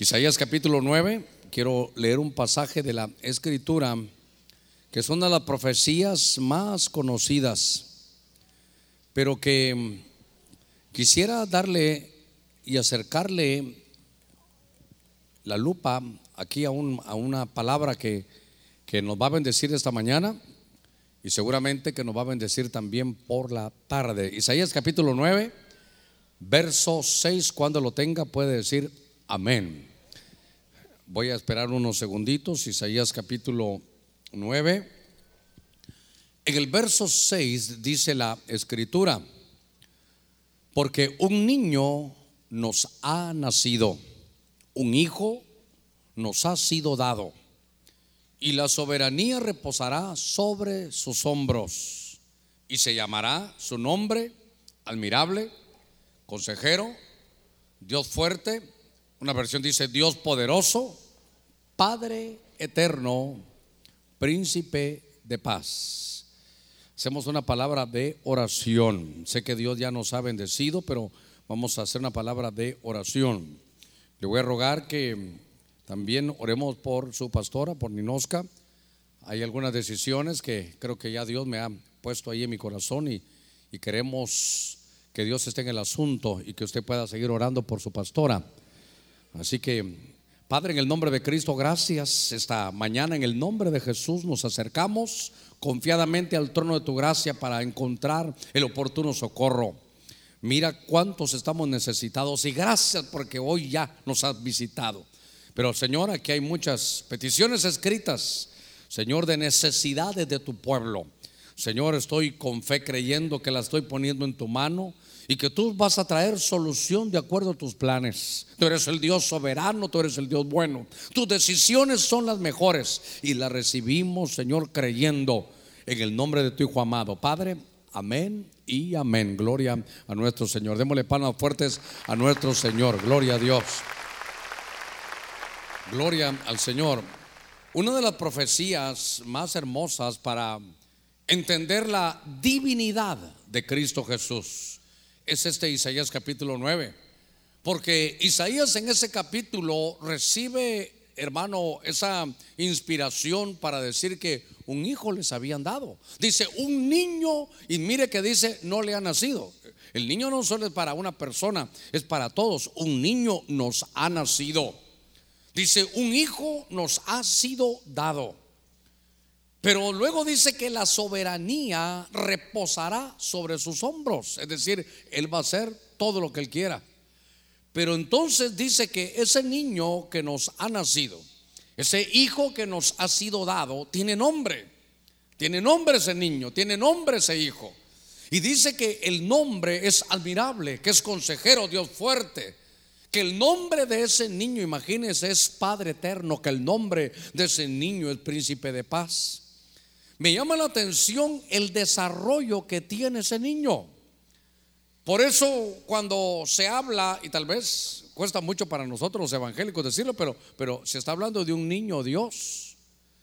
Isaías capítulo 9, quiero leer un pasaje de la escritura que son de las profecías más conocidas, pero que quisiera darle y acercarle la lupa aquí a, un, a una palabra que, que nos va a bendecir esta mañana y seguramente que nos va a bendecir también por la tarde. Isaías capítulo 9, verso 6, cuando lo tenga puede decir amén. Voy a esperar unos segunditos, Isaías capítulo 9. En el verso 6 dice la escritura, porque un niño nos ha nacido, un hijo nos ha sido dado, y la soberanía reposará sobre sus hombros, y se llamará su nombre admirable, consejero, Dios fuerte, una versión dice Dios poderoso, Padre eterno, príncipe de paz. Hacemos una palabra de oración. Sé que Dios ya nos ha bendecido, pero vamos a hacer una palabra de oración. Le voy a rogar que también oremos por su pastora, por Ninosca. Hay algunas decisiones que creo que ya Dios me ha puesto ahí en mi corazón y, y queremos que Dios esté en el asunto y que usted pueda seguir orando por su pastora. Así que, Padre, en el nombre de Cristo, gracias. Esta mañana, en el nombre de Jesús, nos acercamos confiadamente al trono de tu gracia para encontrar el oportuno socorro. Mira cuántos estamos necesitados y gracias porque hoy ya nos has visitado. Pero Señor, aquí hay muchas peticiones escritas, Señor, de necesidades de tu pueblo. Señor, estoy con fe creyendo que la estoy poniendo en tu mano y que tú vas a traer solución de acuerdo a tus planes. Tú eres el Dios soberano, tú eres el Dios bueno. Tus decisiones son las mejores y las recibimos, Señor, creyendo en el nombre de tu Hijo amado. Padre, amén y amén. Gloria a nuestro Señor. Démosle palmas fuertes a nuestro Señor. Gloria a Dios. Gloria al Señor. Una de las profecías más hermosas para entender la divinidad de Cristo Jesús es este Isaías capítulo 9. Porque Isaías en ese capítulo recibe, hermano, esa inspiración para decir que un hijo les habían dado. Dice, un niño, y mire que dice, no le ha nacido. El niño no solo es para una persona, es para todos. Un niño nos ha nacido. Dice, un hijo nos ha sido dado. Pero luego dice que la soberanía reposará sobre sus hombros, es decir, Él va a hacer todo lo que Él quiera. Pero entonces dice que ese niño que nos ha nacido, ese hijo que nos ha sido dado, tiene nombre. Tiene nombre ese niño, tiene nombre ese hijo. Y dice que el nombre es admirable, que es consejero, Dios fuerte. Que el nombre de ese niño, imagínense, es Padre eterno, que el nombre de ese niño es príncipe de paz. Me llama la atención el desarrollo que tiene ese niño. Por eso cuando se habla, y tal vez cuesta mucho para nosotros los evangélicos decirlo, pero, pero se está hablando de un niño Dios.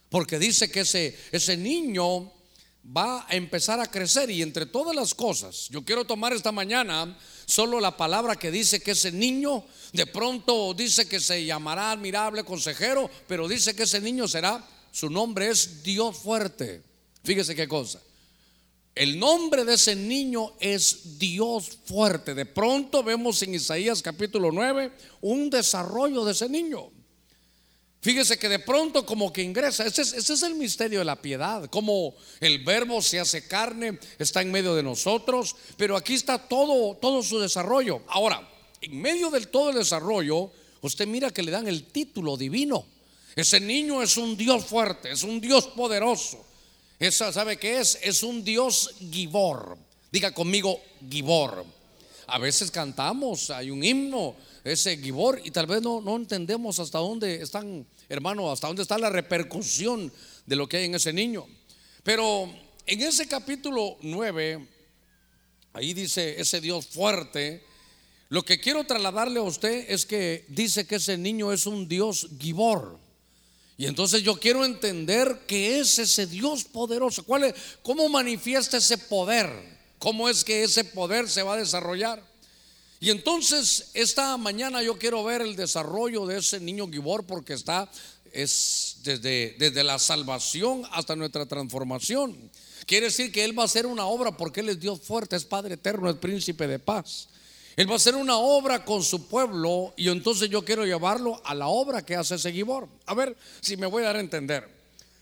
Porque dice que ese, ese niño va a empezar a crecer y entre todas las cosas, yo quiero tomar esta mañana solo la palabra que dice que ese niño de pronto dice que se llamará admirable consejero, pero dice que ese niño será, su nombre es Dios fuerte. Fíjese qué cosa. El nombre de ese niño es Dios fuerte. De pronto vemos en Isaías capítulo 9 un desarrollo de ese niño. Fíjese que de pronto como que ingresa, ese es, el misterio de la piedad, como el verbo se hace carne, está en medio de nosotros, pero aquí está todo, todo su desarrollo. Ahora, en medio del todo el desarrollo, usted mira que le dan el título divino. Ese niño es un Dios fuerte, es un Dios poderoso. Esa, ¿sabe qué es? Es un Dios Gibor. Diga conmigo, Gibor. A veces cantamos, hay un himno, ese Gibor, y tal vez no, no entendemos hasta dónde están, hermano, hasta dónde está la repercusión de lo que hay en ese niño. Pero en ese capítulo 9, ahí dice ese Dios fuerte, lo que quiero trasladarle a usted es que dice que ese niño es un Dios Gibor. Y entonces yo quiero entender qué es ese Dios poderoso, cuál es, cómo manifiesta ese poder, cómo es que ese poder se va a desarrollar. Y entonces esta mañana yo quiero ver el desarrollo de ese niño Gibor porque está es desde, desde la salvación hasta nuestra transformación. Quiere decir que Él va a hacer una obra porque Él es Dios fuerte, es Padre eterno, es príncipe de paz. Él va a hacer una obra con su pueblo y entonces yo quiero llevarlo a la obra que hace ese. A ver si me voy a dar a entender.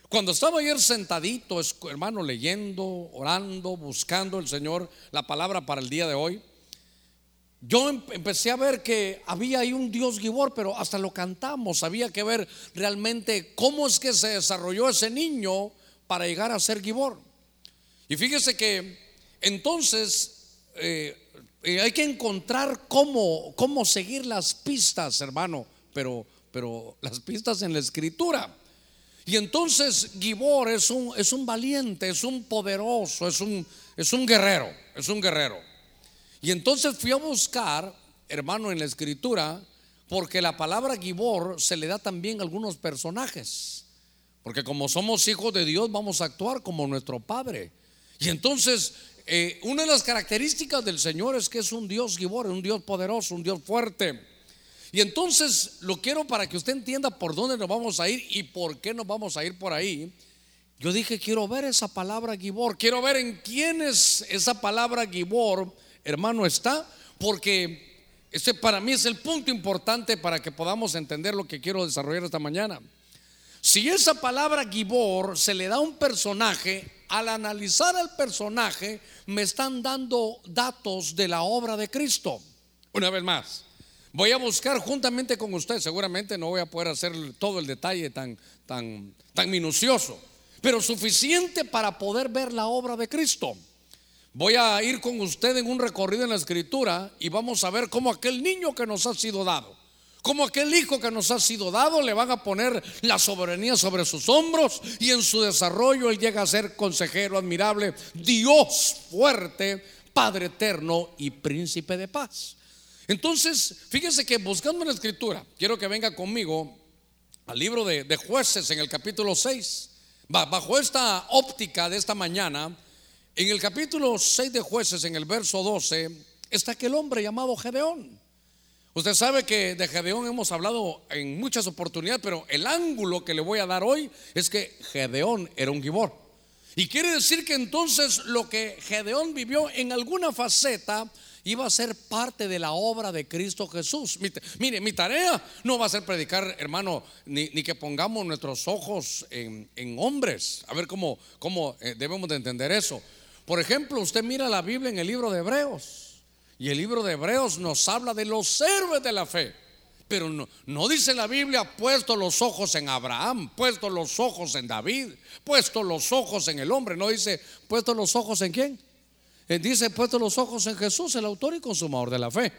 Cuando estaba ayer sentadito, hermano, leyendo, orando, buscando el Señor, la palabra para el día de hoy, yo em-, empecé a ver que había ahí un Dios Gibor, pero hasta lo cantamos. Había que ver realmente cómo es que se desarrolló ese niño para llegar a ser Gibor. Y fíjese que entonces eh, eh, hay que encontrar cómo, cómo seguir las pistas, hermano, pero, pero las pistas en la escritura. Y entonces Gibor es un, es un valiente, es un poderoso, es un, es un guerrero, es un guerrero. Y entonces fui a buscar, hermano, en la escritura, porque la palabra Gibor se le da también a algunos personajes. Porque como somos hijos de Dios, vamos a actuar como nuestro Padre. Y entonces, eh, una de las características del Señor es que es un Dios Gibor, un Dios poderoso, un Dios fuerte. Y entonces lo quiero para que usted entienda por dónde nos vamos a ir y por qué nos vamos a ir por ahí. Yo dije, quiero ver esa palabra Gibor, quiero ver en quién es esa palabra Gibor hermano, está, porque ese para mí es el punto importante para que podamos entender lo que quiero desarrollar esta mañana. Si esa palabra Gibor se le da a un personaje, al analizar al personaje, me están dando datos de la obra de Cristo. Una vez más, voy a buscar juntamente con usted, seguramente no voy a poder hacer todo el detalle tan, tan, tan minucioso, pero suficiente para poder ver la obra de Cristo. Voy a ir con usted en un recorrido en la escritura y vamos a ver cómo aquel niño que nos ha sido dado, cómo aquel hijo que nos ha sido dado, le van a poner la soberanía sobre sus hombros y en su desarrollo él llega a ser consejero admirable, Dios fuerte, Padre eterno y príncipe de paz. Entonces, fíjese que buscando en la escritura, quiero que venga conmigo al libro de, de jueces en el capítulo 6. Bajo esta óptica de esta mañana, en el capítulo 6 de jueces, en el verso 12, está aquel hombre llamado Gedeón. Usted sabe que de Gedeón hemos hablado en muchas oportunidades, pero el ángulo que le voy a dar hoy es que Gedeón era un gibor. Y quiere decir que entonces lo que Gedeón vivió en alguna faceta iba a ser parte de la obra de Cristo Jesús. Mire, mi tarea no va a ser predicar, hermano, ni, que pongamos nuestros ojos en, hombres. A ver cómo, eh, debemos de entender eso. Por ejemplo, usted mira la Biblia en el libro de Hebreos. Y el libro de Hebreos nos habla de los héroes de la fe. Pero no, no, dice la Biblia, puesto los ojos en Abraham, puesto los ojos en David, puesto los ojos en el hombre. No dice, puesto los ojos en quién. Eh, dice, puesto los ojos en Jesús, el autor y consumador de la fe.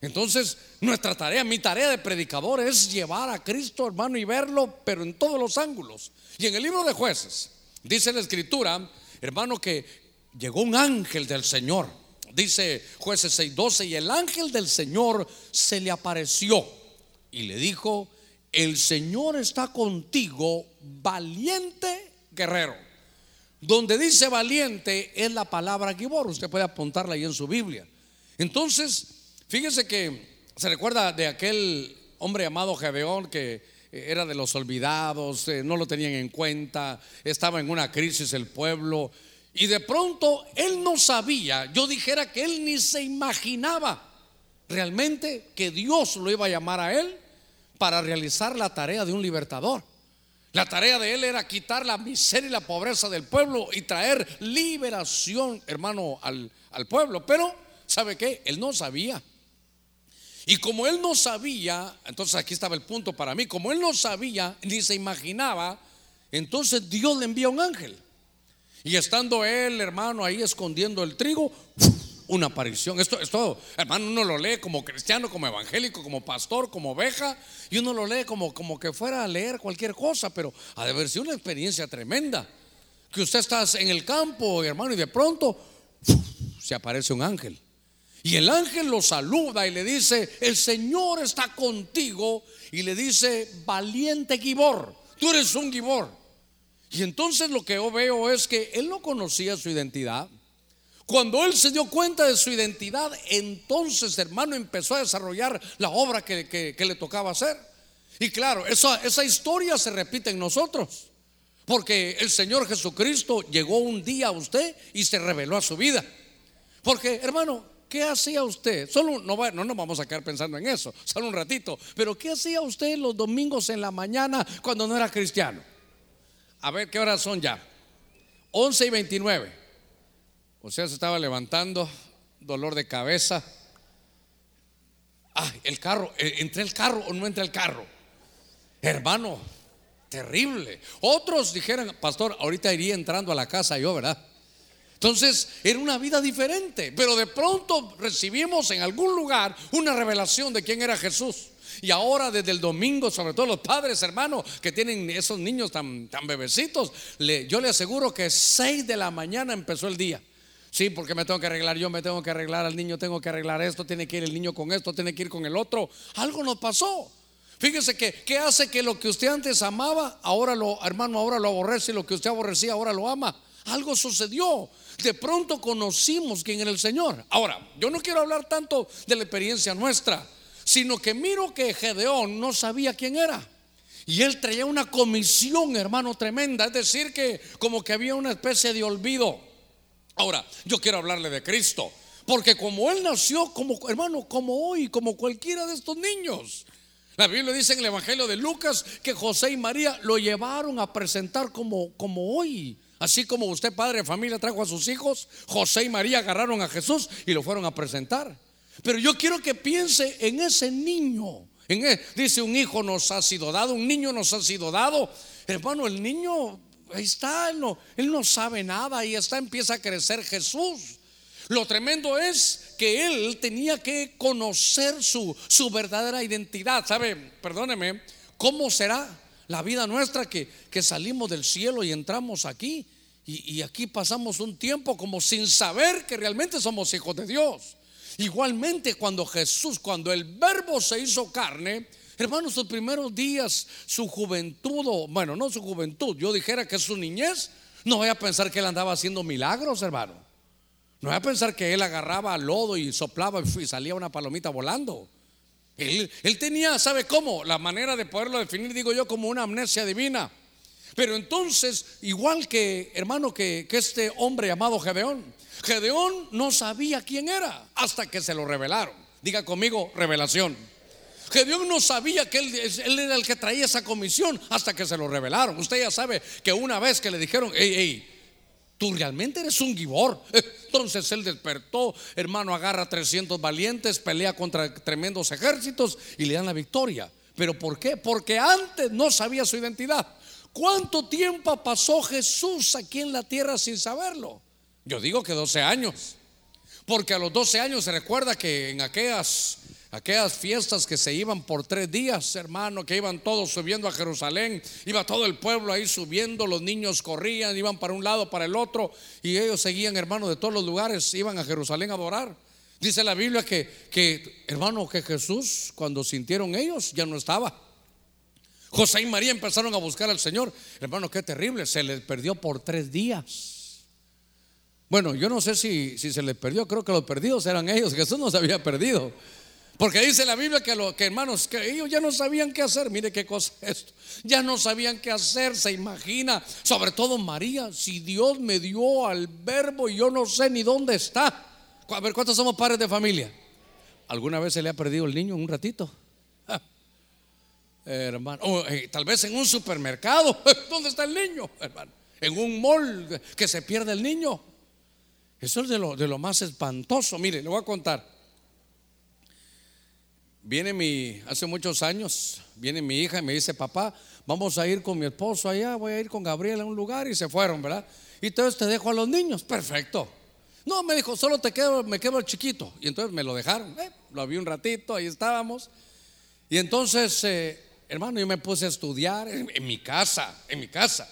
Entonces, nuestra tarea, mi tarea de predicador es llevar a Cristo, hermano, y verlo, pero en todos los ángulos. Y en el libro de jueces, dice la escritura, hermano, que llegó un ángel del Señor. Dice jueces 6:12, y el ángel del Señor se le apareció y le dijo, el Señor está contigo, valiente guerrero. Donde dice valiente es la palabra Gibor, usted puede apuntarla ahí en su Biblia. Entonces, fíjese que se recuerda de aquel hombre llamado Gedeón que era de los olvidados, eh, no lo tenían en cuenta, estaba en una crisis el pueblo, y de pronto él no sabía, yo dijera que él ni se imaginaba realmente que Dios lo iba a llamar a él para realizar la tarea de un libertador. La tarea de él era quitar la miseria y la pobreza del pueblo y traer liberación, hermano, al, al pueblo. Pero, ¿sabe qué? Él no sabía. Y como él no sabía, entonces aquí estaba el punto para mí, como él no sabía ni se imaginaba, entonces Dios le envía un ángel. Y estando él, hermano, ahí escondiendo el trigo, una aparición. Esto, esto, hermano, uno lo lee como cristiano, como evangélico, como pastor, como oveja, y uno lo lee como, como que fuera a leer cualquier cosa, pero ha de haber sido una experiencia tremenda. Que usted está en el campo, hermano, y de pronto se aparece un ángel. Y el ángel lo saluda y le dice, el Señor está contigo. Y le dice, valiente Gibor, tú eres un Gibor. Y entonces lo que yo veo es que él no conocía su identidad. Cuando él se dio cuenta de su identidad, entonces, hermano, empezó a desarrollar la obra que, le tocaba hacer. Y claro, esa, esa historia se repite en nosotros. Porque el Señor Jesucristo llegó un día a usted y se reveló a su vida. Porque, hermano, ¿qué hacía usted? Solo no, no nos vamos a quedar pensando en eso, solo un ratito. Pero ¿qué hacía usted los domingos en la mañana cuando no era cristiano? A ver, ¿qué horas son ya? 11 y 29. O sea, se estaba levantando, dolor de cabeza. Ah, el carro, eh, ¿entré el carro o no entré el carro? Hermano, terrible. Otros dijeron, pastor, ahorita iría entrando a la casa yo, ¿verdad? Entonces era una vida diferente, pero de pronto recibimos en algún lugar una revelación de quién era Jesús. Y ahora desde el domingo, sobre todo los padres, hermanos, que tienen esos niños tan, tan bebecitos, yo le aseguro que 6 de la mañana empezó el día. Sí, porque me tengo que arreglar yo, me tengo que arreglar al niño, tengo que arreglar esto, tiene que ir el niño con esto, tiene que ir con el otro. Algo nos pasó. Fíjese que ¿qué hace que lo que usted antes amaba, ahora lo, hermano, ahora lo aborrece y lo que usted aborrecía, ahora lo ama. Algo sucedió. De pronto conocimos quién era el Señor. Ahora, yo no quiero hablar tanto de la experiencia nuestra, sino que miro que Gedeón no sabía quién era. Y él traía una comisión, hermano, tremenda. Es decir, que como que había una especie de olvido. Ahora, yo quiero hablarle de Cristo, porque como Él nació, como hermano, como hoy, como cualquiera de estos niños. La Biblia dice en el Evangelio de Lucas que José y María lo llevaron a presentar como, como hoy. Así como usted, padre de familia, trajo a sus hijos, José y María agarraron a Jesús y lo fueron a presentar. Pero yo quiero que piense en ese niño. En e, dice, un hijo nos ha sido dado, un niño nos ha sido dado. Hermano, el niño ahí está, él no, él no sabe nada, y está, empieza a crecer Jesús. Lo tremendo es que él tenía que conocer su, su verdadera identidad. ¿Sabe? Perdóneme, ¿cómo será la vida nuestra que, que salimos del cielo y entramos aquí? Y, y aquí pasamos un tiempo como sin saber que realmente somos hijos de Dios. Igualmente cuando Jesús, cuando el verbo se hizo carne, Hermanos, sus primeros días, su juventud, bueno, no su juventud, yo dijera que su niñez, no voy a pensar que él andaba haciendo milagros, hermano. No voy a pensar que él agarraba lodo y soplaba y salía una palomita volando. Él, tenía, ¿sabe cómo? La manera de poderlo definir, digo yo, como una amnesia divina. Pero entonces, igual que, hermano, que, este hombre llamado Gedeón, Gedeón no sabía quién era hasta que se lo revelaron. Diga conmigo, revelación. Dios no sabía que él, era el que traía esa comisión hasta que se lo revelaron. Usted ya sabe que una vez que le dijeron, hey, hey, tú realmente eres un gibor. Entonces él despertó, hermano, agarra 300 valientes, pelea contra tremendos ejércitos y le dan la victoria. ¿Pero por qué? Porque antes no sabía su identidad. ¿Cuánto tiempo pasó Jesús aquí en la tierra sin saberlo? Yo digo que 12 años. Porque a los 12 años se recuerda que en aquellas aquellas fiestas que se iban por tres días, hermano, que iban todos subiendo a Jerusalén, iba todo el pueblo ahí subiendo, los niños corrían, iban para un lado, para el otro, y ellos seguían, hermano, de todos los lugares, iban a Jerusalén a adorar. Dice la Biblia que, que, hermano, que Jesús, cuando sintieron ellos, ya no estaba. José y María empezaron a buscar al Señor. Hermano, qué terrible, se les perdió por tres días. Bueno, yo no sé si, se les perdió, creo que los perdidos eran ellos, Jesús no se había perdido. Porque dice la Biblia que, lo, que hermanos, que ellos ya no sabían qué hacer. Mire qué cosa es esto. Ya no sabían qué hacer, se imagina. Sobre todo María, si Dios me dio al verbo y yo no sé ni dónde está. A ver, ¿cuántos somos padres de familia? ¿Alguna vez se le ha perdido el niño un ratito? Hermano, eh, tal vez en un supermercado. ¿Dónde está el niño, hermano? En un mall que se pierde el niño. Eso es de lo, de lo más espantoso. Mire, le voy a contar. Viene mi, hace muchos años, viene mi hija y me dice, papá, vamos a ir con mi esposo allá, voy a ir con Gabriel a un lugar y se fueron, ¿verdad? Y entonces te dejo a los niños, perfecto. No, me dijo, solo te quedo, me quedo el chiquito. Y entonces me lo dejaron, eh, lo vi un ratito, ahí estábamos. Y entonces, eh, hermano, yo me puse a estudiar en, mi casa, en mi casa.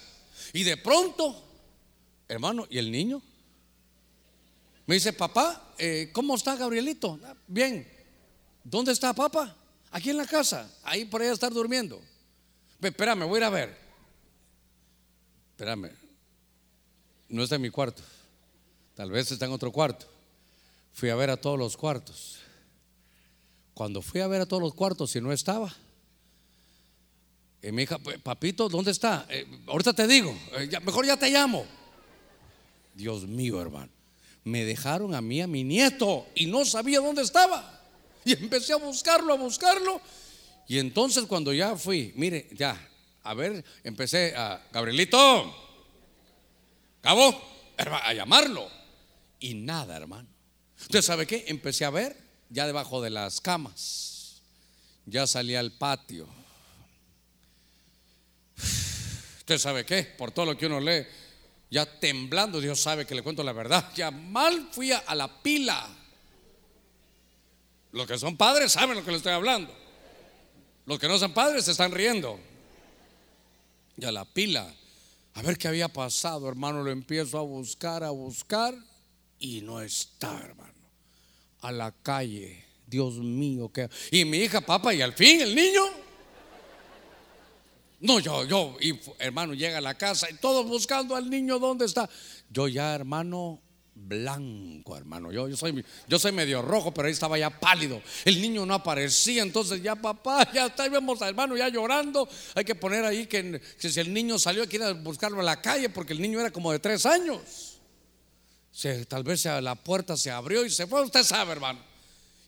Y de pronto, hermano, ¿y el niño? Me dice, papá, eh, ¿cómo está Gabrielito? Bien. ¿Dónde está papá? Aquí en la casa. Ahí por ahí estar durmiendo. Espérame, voy a ir a ver. Espérame. No está en mi cuarto. Tal vez está en otro cuarto. Fui a ver a todos los cuartos. Cuando fui a ver a todos los cuartos y no estaba, y mi hija, papito, ¿dónde está? Eh, ahorita te digo, eh, mejor ya te llamo. Dios mío, hermano. Me dejaron a mí, a mi nieto, y no sabía dónde estaba. Y empecé a buscarlo, a buscarlo. Y entonces cuando ya fui, mire, ya, a ver, empecé a, Gabrielito, Cabo, a llamarlo. Y nada, hermano. ¿Usted sabe qué? Empecé a ver ya debajo de las camas. Ya salía al patio. ¿Usted sabe qué? Por todo lo que uno lee, ya temblando, Dios sabe que le cuento la verdad. Ya mal fui a la pila. Los que son padres saben lo que le estoy hablando. Los que no son padres se están riendo. Y a la pila, a ver qué había pasado, hermano, lo empiezo a buscar, a buscar y no está, hermano. A la calle, Dios mío, que y mi hija, papá, y al fin el niño. No, yo, yo, y hermano, llega a la casa y todos buscando al niño, ¿dónde está? Yo ya, hermano, blanco, hermano. Yo, yo, soy, yo soy medio rojo, pero ahí estaba ya pálido. El niño no aparecía, entonces ya papá, ya está, vemos al hermano ya llorando. Hay que poner ahí que, si el niño salió hay que ir a buscarlo a la calle, porque el niño era como de tres años. tal vez la puerta se abrió y se fue, usted sabe, hermano.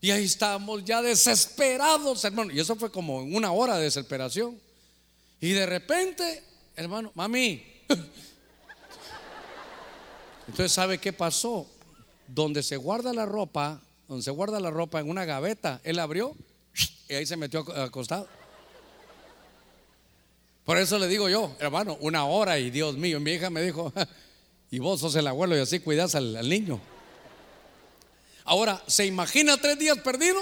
Y ahí estábamos ya desesperados, hermano. Y eso fue como una hora de desesperación. Y de repente, hermano, mami, entonces, ¿sabe qué pasó? Donde se guarda la ropa, donde se guarda la ropa en una gaveta, él abrió y ahí se metió acostado. Por eso le digo yo, hermano, una hora y Dios mío, mi hija me dijo, y vos sos el abuelo y así cuidas al, niño. Ahora, ¿se imagina tres días perdido?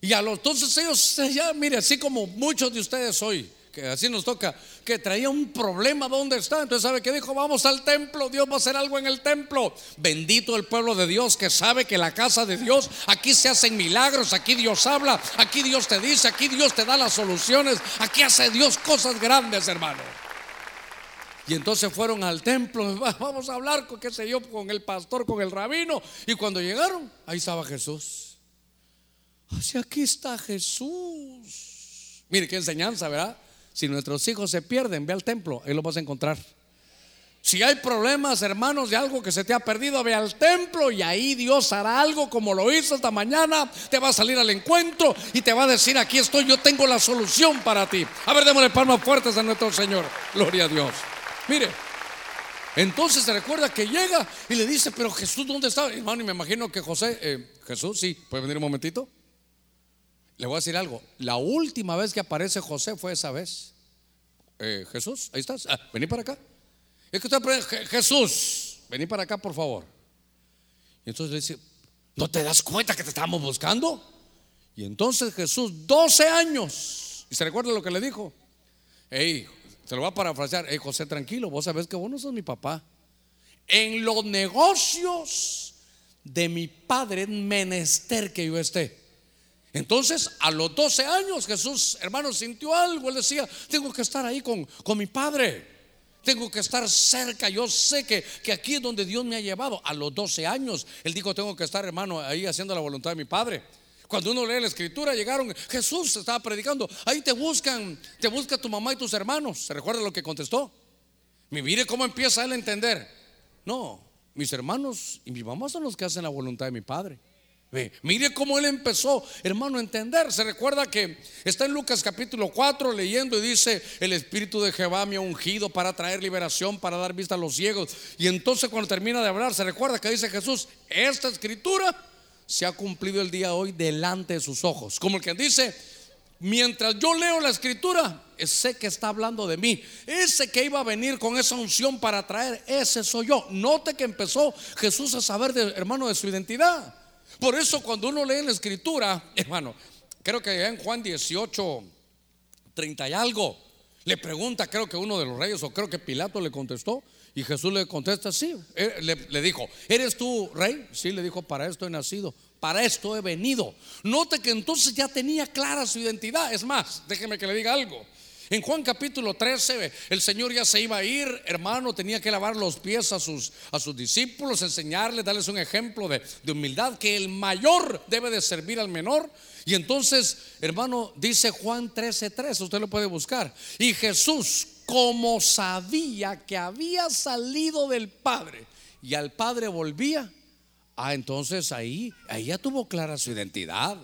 Y a los entonces ellos, ya, mire, así como muchos de ustedes hoy, así nos toca, que traía un problema, ¿dónde está? Entonces, ¿sabe qué dijo? Vamos al templo, Dios va a hacer algo en el templo. Bendito el pueblo de Dios que sabe que la casa de Dios, aquí se hacen milagros, aquí Dios habla, aquí Dios te dice, aquí Dios te da las soluciones, aquí hace Dios cosas grandes, hermano. Y entonces fueron al templo, vamos a hablar con qué sé yo, con el pastor, con el rabino. Y cuando llegaron, ahí estaba Jesús. Así aquí está Jesús. Mire qué enseñanza, ¿verdad? Si nuestros hijos se pierden, ve al templo, ahí lo vas a encontrar. Si hay problemas, hermanos, de algo que se te ha perdido, ve al templo y ahí Dios hará algo como lo hizo esta mañana. Te va a salir al encuentro y te va a decir, aquí estoy, yo tengo la solución para ti. A ver, démosle palmas fuertes a nuestro Señor. Gloria a Dios. Mire, entonces se recuerda que llega y le dice, pero Jesús, ¿dónde está? Hermano, y me imagino que José, eh, Jesús, sí, puede venir un momentito. Le voy a decir algo. La última vez que aparece José fue esa vez. Eh, Jesús, ahí estás. Ah, vení para acá. Es que usted, Jesús, vení para acá, por favor. Y entonces le dice, ¿no te das cuenta que te estamos buscando? Y entonces Jesús, 12 años. Y se recuerda lo que le dijo. Hey, se lo va a parafrasear. Hey, José, tranquilo, vos sabés que vos no sos mi papá. En los negocios de mi padre es menester que yo esté. Entonces, a los 12 años, Jesús, hermano, sintió algo. Él decía, tengo que estar ahí con, con mi padre. Tengo que estar cerca. Yo sé que, que, aquí es donde Dios me ha llevado. A los 12 años, Él dijo, tengo que estar, hermano, ahí haciendo la voluntad de mi Padre. Cuando uno lee la escritura, llegaron, Jesús estaba predicando, ahí te buscan, te busca tu mamá y tus hermanos. ¿Se recuerda lo que contestó? Mire cómo empieza él a entender. No, mis hermanos y mi mamá son los que hacen la voluntad de mi Padre. Mire cómo él empezó, hermano, a entender. Se recuerda que está en Lucas capítulo 4 leyendo y dice, el Espíritu de Jehová me ha ungido para traer liberación, para dar vista a los ciegos. Y entonces cuando termina de hablar, se recuerda que dice Jesús, esta escritura se ha cumplido el día de hoy delante de sus ojos. Como el que dice, mientras yo leo la escritura, sé que está hablando de mí. Ese que iba a venir con esa unción para traer, ese soy yo. Note que empezó Jesús a saber, de, hermano, de su identidad. Por eso cuando uno lee la escritura, hermano, creo que en Juan 18, 30 y algo, le pregunta, creo que uno de los reyes, o creo que Pilato le contestó, y Jesús le contesta, sí, eh, le, le dijo, ¿eres tú rey? Sí, le dijo, para esto he nacido, para esto he venido. Note que entonces ya tenía clara su identidad. Es más, déjeme que le diga algo. En Juan capítulo 13, el Señor ya se iba a ir, hermano, tenía que lavar los pies a sus, a sus discípulos, enseñarles, darles un ejemplo de, de humildad, que el mayor debe de servir al menor. Y entonces, hermano, dice Juan 13, 13, usted lo puede buscar. Y Jesús, como sabía que había salido del Padre y al Padre volvía, ah, entonces ahí, ahí ya tuvo clara su identidad.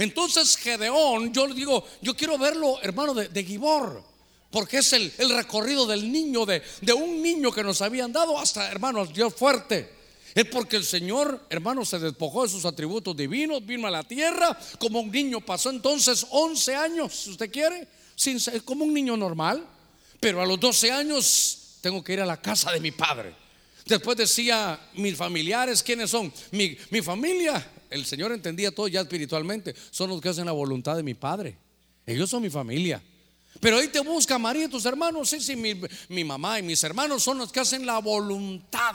Entonces Gedeón, yo le digo, yo quiero verlo, hermano, de, de Gibor. Porque es el, el recorrido del niño, de, de, un niño que nos habían dado hasta, hermanos, Dios fuerte. Es porque el Señor, hermano, se despojó de sus atributos divinos, vino a la tierra como un niño. Pasó entonces 11 años, si usted quiere, como un niño normal. Pero a los 12 años tengo que ir a la casa de mi padre. Después decía, mis familiares, ¿quiénes son? Mi, mi familia, el Señor entendía todo ya espiritualmente, son los que hacen la voluntad de mi Padre. Ellos son mi familia. Pero ahí te busca María y tus hermanos. Sí, sí, mi, mi, mamá y mis hermanos son los que hacen la voluntad.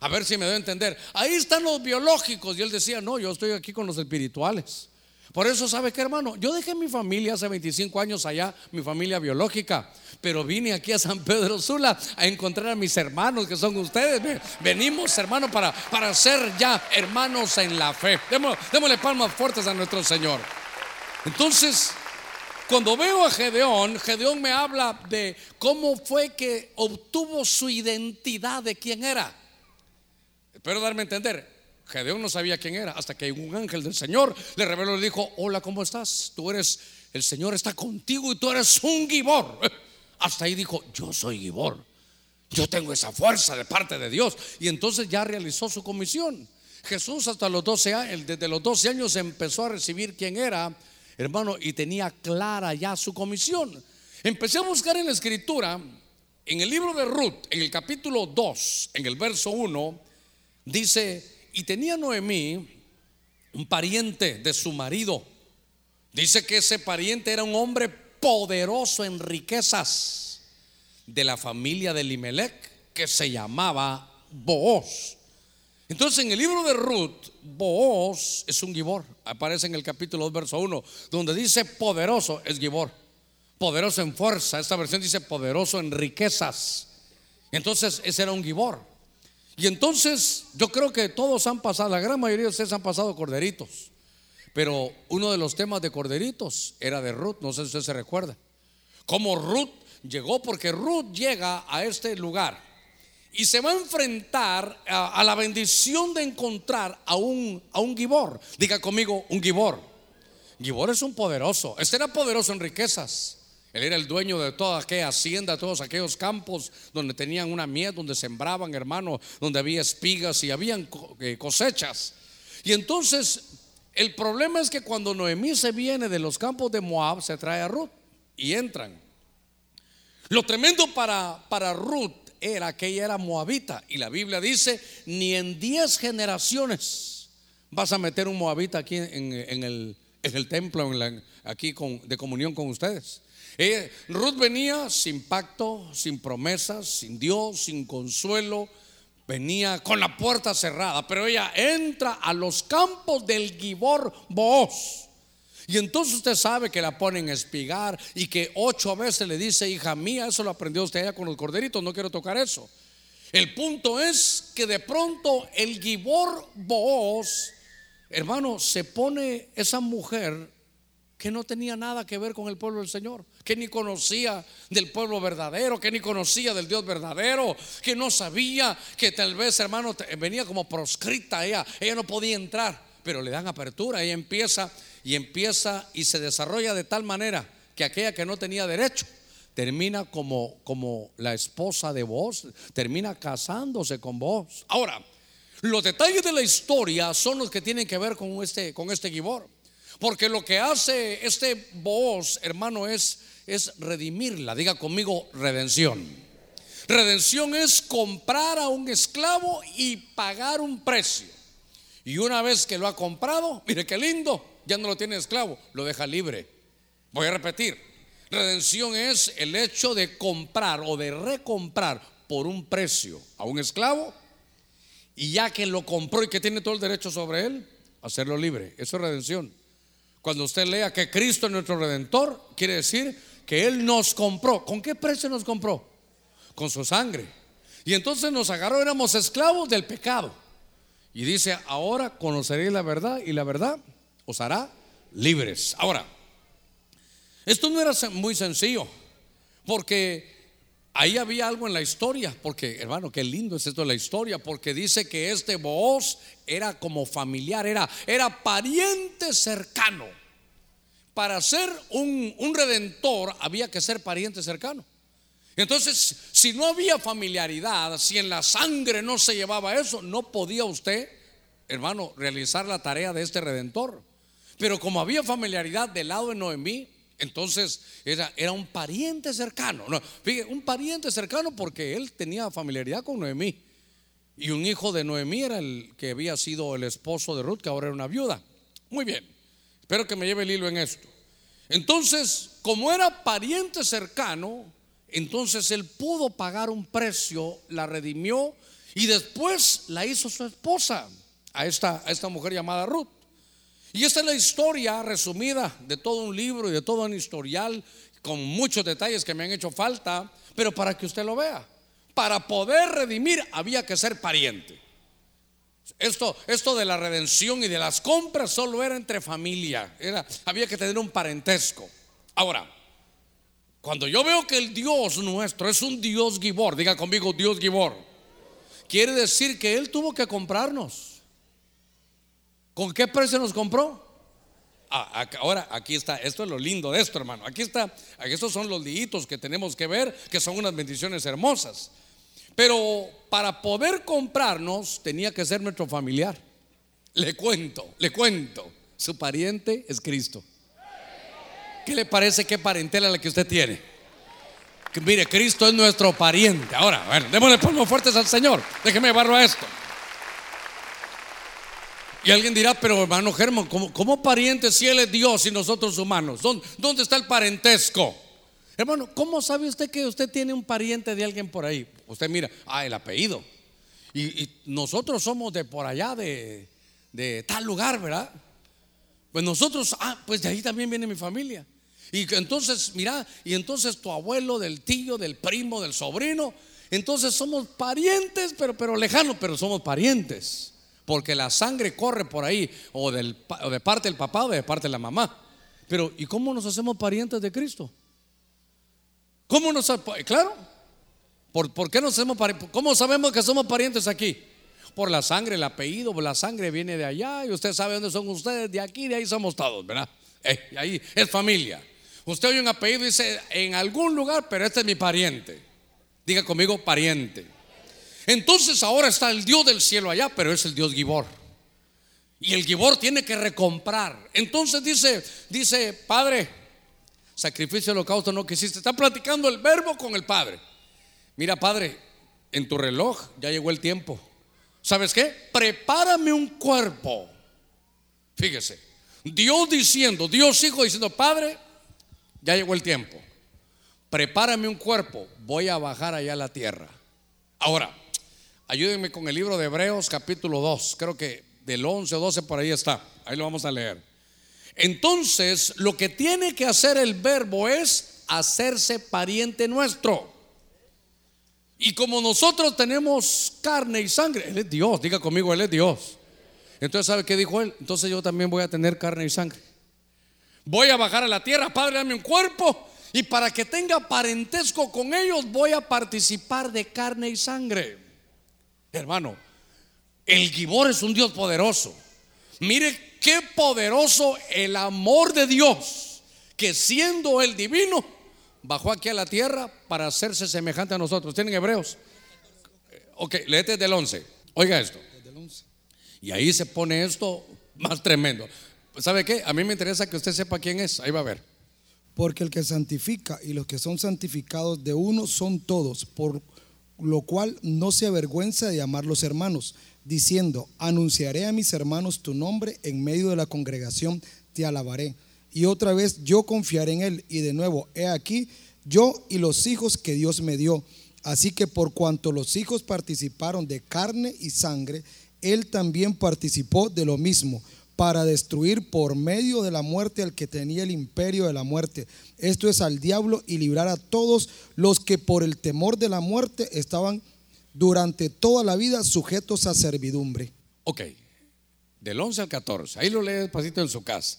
A ver si me doy a entender. Ahí están los biológicos. Y él decía, no, yo estoy aquí con los espirituales. Por eso, ¿sabe qué, hermano? Yo dejé mi familia hace 25 años allá, mi familia biológica. Pero vine aquí a San Pedro Sula a encontrar a mis hermanos que son ustedes. Venimos, hermano, para, para ser ya hermanos en la fe. Démosle, démosle palmas fuertes a nuestro Señor. Entonces, cuando veo a Gedeón, Gedeón me habla de cómo fue que obtuvo su identidad de quién era. Espero darme a entender. Gedeón no sabía quién era hasta que un ángel del Señor le reveló y le dijo, hola, ¿cómo estás? Tú eres, el Señor está contigo y tú eres un gibor. Hasta ahí dijo, yo soy gibor. Yo tengo esa fuerza de parte de Dios. Y entonces ya realizó su comisión. Jesús hasta los 12 años, desde los 12 años empezó a recibir quién era, hermano, y tenía clara ya su comisión. Empecé a buscar en la escritura, en el libro de Ruth, en el capítulo 2, en el verso 1, dice, y tenía Noemí un pariente de su marido. Dice que ese pariente era un hombre poderoso en riquezas de la familia de Limelec que se llamaba Booz. Entonces en el libro de Ruth, Booz es un gibor. Aparece en el capítulo 2, verso 1, donde dice poderoso es gibor. Poderoso en fuerza. Esta versión dice poderoso en riquezas. Entonces ese era un gibor. Y entonces yo creo que todos han pasado, la gran mayoría de ustedes han pasado corderitos. Pero uno de los temas de corderitos era de Ruth, no sé si usted se recuerda. Cómo Ruth llegó, porque Ruth llega a este lugar y se va a enfrentar a, la bendición de encontrar a un, a un Gibor. Diga conmigo, un Gibor. Gibor es un poderoso. Este era poderoso en riquezas. Él era el dueño de toda aquella hacienda, todos aquellos campos donde tenían una miel, donde sembraban, hermano, donde había espigas y habían eh, cosechas. Y entonces, el problema es que cuando Noemí se viene de los campos de Moab, se trae a Ruth y entran. Lo tremendo para, para Ruth era que ella era moabita. Y la Biblia dice, ni en diez generaciones vas a meter un moabita aquí en, el, en el, templo, aquí con, de comunión con ustedes. Eh, Ruth venía sin pacto, sin promesas, sin Dios, sin consuelo. Venía con la puerta cerrada, pero ella entra a los campos del Gibor Boaz. Y entonces usted sabe que la ponen a espigar y que ocho veces le dice, hija mía, eso lo aprendió usted allá con los corderitos, no quiero tocar eso. El punto es que de pronto el Gibor Boaz, hermano, se pone esa mujer que no tenía nada que ver con el pueblo del Señor, que ni conocía del pueblo verdadero, que ni conocía del Dios verdadero, que no sabía que tal vez, hermano, venía como proscrita ella, ella no podía entrar, pero le dan apertura, ella empieza y empieza y se desarrolla de tal manera que aquella que no tenía derecho termina como, como la esposa de vos, termina casándose con vos. Ahora, los detalles de la historia son los que tienen que ver con este, con este Gibor. Porque lo que hace este voz, hermano, es, es redimirla. Diga conmigo, redención. Redención es comprar a un esclavo y pagar un precio. Y una vez que lo ha comprado, mire qué lindo, ya no lo tiene esclavo, lo deja libre. Voy a repetir. Redención es el hecho de comprar o de recomprar por un precio a un esclavo y ya que lo compró y que tiene todo el derecho sobre él, hacerlo libre. Eso es redención. Cuando usted lea que Cristo es nuestro redentor, quiere decir que Él nos compró. ¿Con qué precio nos compró? Con su sangre. Y entonces nos agarró, éramos esclavos del pecado. Y dice, ahora conoceréis la verdad y la verdad os hará libres. Ahora, esto no era muy sencillo, porque ahí había algo en la historia, porque hermano, qué lindo es esto de la historia, porque dice que este Booz era como familiar, era, era pariente cercano. Para ser un, un redentor había que ser pariente cercano. Entonces, si no había familiaridad, si en la sangre no se llevaba eso, no podía usted, hermano, realizar la tarea de este redentor. Pero como había familiaridad del lado de Noemí, entonces era, era un pariente cercano. No, fíjate, un pariente cercano porque él tenía familiaridad con Noemí. Y un hijo de Noemí era el que había sido el esposo de Ruth, que ahora era una viuda. Muy bien. Espero que me lleve el hilo en esto. Entonces, como era pariente cercano, entonces él pudo pagar un precio, la redimió y después la hizo su esposa a esta, a esta mujer llamada Ruth. Y esta es la historia resumida de todo un libro y de todo un historial con muchos detalles que me han hecho falta, pero para que usted lo vea. Para poder redimir había que ser pariente. Esto, esto de la redención y de las compras solo era entre familia, era, había que tener un parentesco. Ahora, cuando yo veo que el Dios nuestro es un Dios Gibor, diga conmigo Dios Gibor, quiere decir que Él tuvo que comprarnos. ¿Con qué precio nos compró? Ah, ahora aquí está, esto es lo lindo de esto, hermano. Aquí está, estos son los liitos que tenemos que ver, que son unas bendiciones hermosas. Pero para poder comprarnos tenía que ser nuestro familiar. Le cuento, le cuento. Su pariente es Cristo. ¿Qué le parece qué parentela la que usted tiene? Mire, Cristo es nuestro pariente. Ahora, bueno, démosle palmas fuertes al Señor. Déjeme barro a esto. Y alguien dirá, pero hermano Germán, ¿cómo, pariente si Él es Dios y nosotros humanos? ¿Dónde, está el parentesco? Hermano, ¿cómo sabe usted que usted tiene un pariente de alguien por ahí? Usted mira, ah, el apellido. Y, nosotros somos de por allá, de, de, tal lugar, ¿verdad? Pues nosotros, ah, pues de ahí también viene mi familia. Y entonces, mira, y entonces tu abuelo, del tío, del primo, del sobrino, entonces somos parientes, pero, pero lejanos, pero somos parientes porque la sangre corre por ahí, o, de parte del papá o de parte de la mamá. Pero, ¿y cómo nos hacemos parientes de Cristo? ¿Cómo nos Claro, ¿por, ¿por qué nos hacemos parientes? ¿Cómo sabemos que somos parientes aquí? Por la sangre, el apellido, la sangre viene de allá y usted sabe dónde son ustedes, de aquí, de ahí somos todos, ¿verdad? Eh, ahí es familia. Usted oye un apellido y dice, en algún lugar, pero este es mi pariente. Diga conmigo, pariente. Entonces ahora está el Dios del cielo allá, pero es el Dios Gibor. Y el Gibor tiene que recomprar. Entonces dice, dice, Padre, sacrificio holocausto no quisiste. Está platicando el verbo con el Padre. Mira, Padre, en tu reloj ya llegó el tiempo. ¿Sabes qué? Prepárame un cuerpo. Fíjese, Dios diciendo, Dios Hijo diciendo, Padre, ya llegó el tiempo. Prepárame un cuerpo. Voy a bajar allá a la tierra. Ahora, Ayúdenme con el libro de Hebreos capítulo 2, creo que del 11 o 12 por ahí está, ahí lo vamos a leer. Entonces, lo que tiene que hacer el verbo es hacerse pariente nuestro. Y como nosotros tenemos carne y sangre, Él es Dios, diga conmigo, Él es Dios. Entonces, ¿sabe qué dijo Él? Entonces yo también voy a tener carne y sangre. Voy a bajar a la tierra, Padre, dame un cuerpo. Y para que tenga parentesco con ellos, voy a participar de carne y sangre. Hermano, el Gibor es un Dios poderoso. Mire qué poderoso el amor de Dios, que siendo el divino, bajó aquí a la tierra para hacerse semejante a nosotros. ¿Tienen hebreos? Ok, léete del 11. Oiga esto. Y ahí se pone esto más tremendo. ¿Sabe qué? A mí me interesa que usted sepa quién es. Ahí va a ver. Porque el que santifica y los que son santificados de uno son todos. Por lo cual no se avergüenza de llamarlos hermanos, diciendo, anunciaré a mis hermanos tu nombre en medio de la congregación, te alabaré. Y otra vez yo confiaré en él. Y de nuevo, he aquí, yo y los hijos que Dios me dio. Así que por cuanto los hijos participaron de carne y sangre, él también participó de lo mismo, para destruir por medio de la muerte al que tenía el imperio de la muerte. Esto es al diablo y librar a todos los que por el temor de la muerte estaban durante toda la vida sujetos a servidumbre. Ok, del 11 al 14, ahí lo lee despacito en su casa.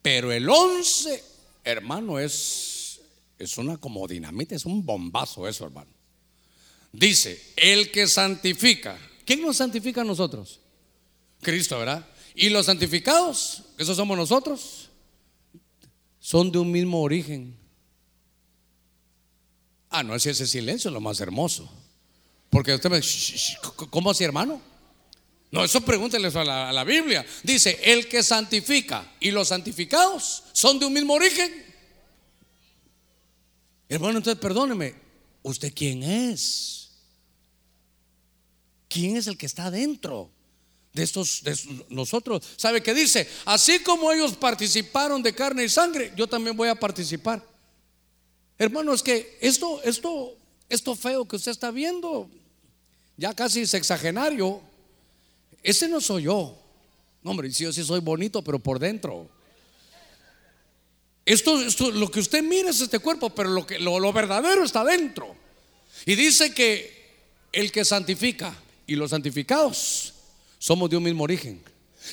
Pero el 11, hermano, es, es una como dinamita, es un bombazo eso, hermano. Dice, el que santifica. ¿Quién nos santifica a nosotros? Cristo, ¿verdad? Y los santificados, que esos somos nosotros, son de un mismo origen. Ah, no, es ese silencio lo más hermoso. Porque usted me dice, ¿cómo así, hermano? No, eso pregúntele a la, a la Biblia. Dice, el que santifica y los santificados son de un mismo origen. Hermano, entonces perdóneme, ¿usted quién es? ¿Quién es el que está adentro? De estos, de nosotros. ¿Sabe qué dice? Así como ellos participaron de carne y sangre, yo también voy a participar. Hermano, es que esto, esto, esto feo que usted está viendo, ya casi sexagenario, ese no soy yo. No, hombre, si yo sí soy bonito, pero por dentro. Esto, esto, lo que usted mira es este cuerpo, pero lo, que, lo, lo verdadero está dentro. Y dice que el que santifica y los santificados somos de un mismo origen.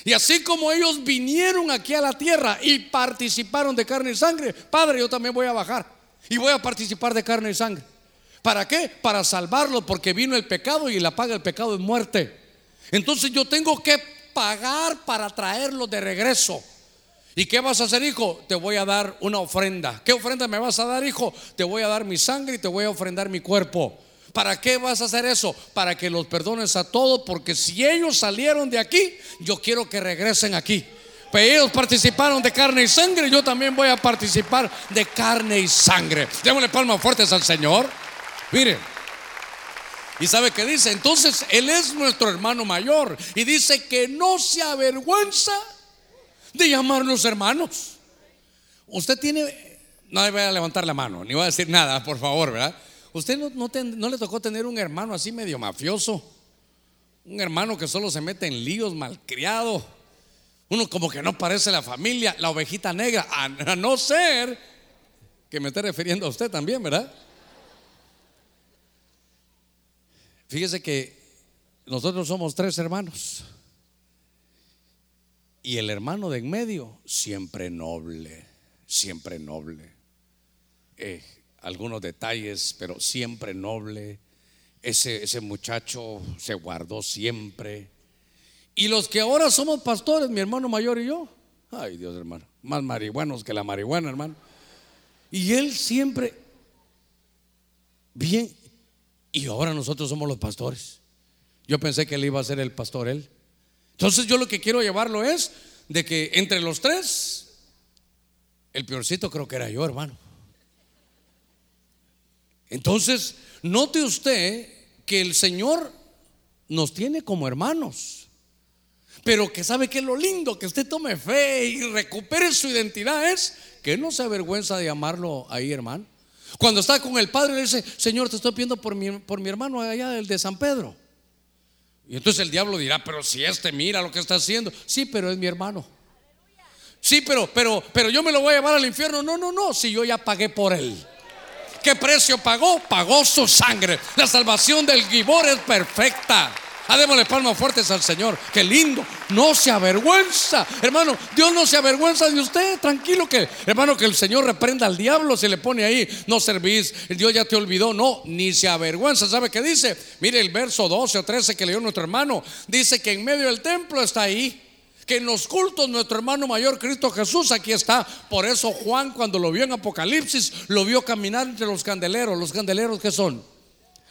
Y así como ellos vinieron aquí a la tierra y participaron de carne y sangre, Padre, yo también voy a bajar y voy a participar de carne y sangre. ¿Para qué? Para salvarlo, porque vino el pecado y la paga del pecado es muerte. Entonces yo tengo que pagar para traerlo de regreso. ¿Y qué vas a hacer, hijo? Te voy a dar una ofrenda. ¿Qué ofrenda me vas a dar, hijo? Te voy a dar mi sangre y te voy a ofrendar mi cuerpo. ¿Para qué vas a hacer eso? Para que los perdones a todos, porque si ellos salieron de aquí, yo quiero que regresen aquí. Pues ellos participaron de carne y sangre, yo también voy a participar de carne y sangre. Démosle palmas fuertes al Señor. Mire. ¿Y sabe qué dice? Entonces Él es nuestro hermano mayor. Y dice que no se avergüenza de llamarnos hermanos. Usted tiene, le voy a levantar la mano, ni voy a decir nada, por favor, ¿verdad? ¿Usted no, le tocó tener un hermano así medio mafioso? Un hermano que solo se mete en líos, malcriado. Uno como que no parece la familia, la ovejita negra, a, no ser que me esté refiriendo a usted también, ¿verdad? Fíjese que nosotros somos tres hermanos. Y el hermano de en medio, siempre noble, siempre noble. Eh, algunos detalles, pero siempre noble. Ese, ese muchacho se guardó siempre. Y los que ahora somos pastores, mi hermano mayor y yo, ay Dios hermano, más marihuanos que la marihuana, hermano. Y él siempre, bien, y ahora nosotros somos los pastores. Yo pensé que él iba a ser el pastor él. Entonces yo lo que quiero llevarlo es de que entre los tres, el peorcito creo que era yo, hermano. Entonces, note usted que el Señor nos tiene como hermanos. Pero que sabe que lo lindo que usted tome fe y recupere su identidad es que no se avergüenza de llamarlo ahí, hermano. Cuando está con el padre, le dice: Señor, te estoy pidiendo por mi, por mi hermano allá, el de San Pedro. Y entonces el diablo dirá: Pero si este mira lo que está haciendo, sí, pero es mi hermano. Sí, pero, pero, pero yo me lo voy a llevar al infierno. No, no, no, si yo ya pagué por él. ¿Qué precio pagó? Pagó su sangre. La salvación del Gibor es perfecta. Adémosle palmas fuertes al Señor. Qué lindo. No se avergüenza. Hermano, Dios no se avergüenza de usted. Tranquilo que, hermano, que el Señor reprenda al diablo. Se le pone ahí, no servís. Dios ya te olvidó. No, ni se avergüenza. ¿Sabe qué dice? Mire el verso 12 o 13 que leyó nuestro hermano. Dice que en medio del templo está ahí que en los cultos nuestro hermano mayor Cristo Jesús aquí está. Por eso Juan cuando lo vio en Apocalipsis, lo vio caminar entre los candeleros. ¿Los candeleros qué son?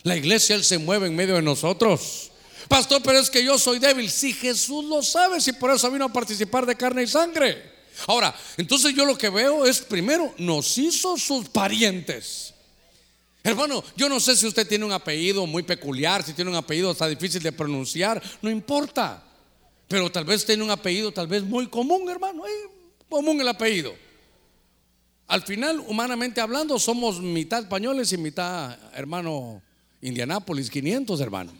La iglesia, Él se mueve en medio de nosotros. Pastor, pero es que yo soy débil. Si Jesús lo sabe, si por eso vino a participar de carne y sangre. Ahora, entonces yo lo que veo es, primero, nos hizo sus parientes. Hermano, yo no sé si usted tiene un apellido muy peculiar, si tiene un apellido está difícil de pronunciar, no importa. Pero tal vez tiene un apellido tal vez muy común, hermano. común el apellido. Al final, humanamente hablando, somos mitad españoles y mitad, hermano, Indianápolis, 500, hermano.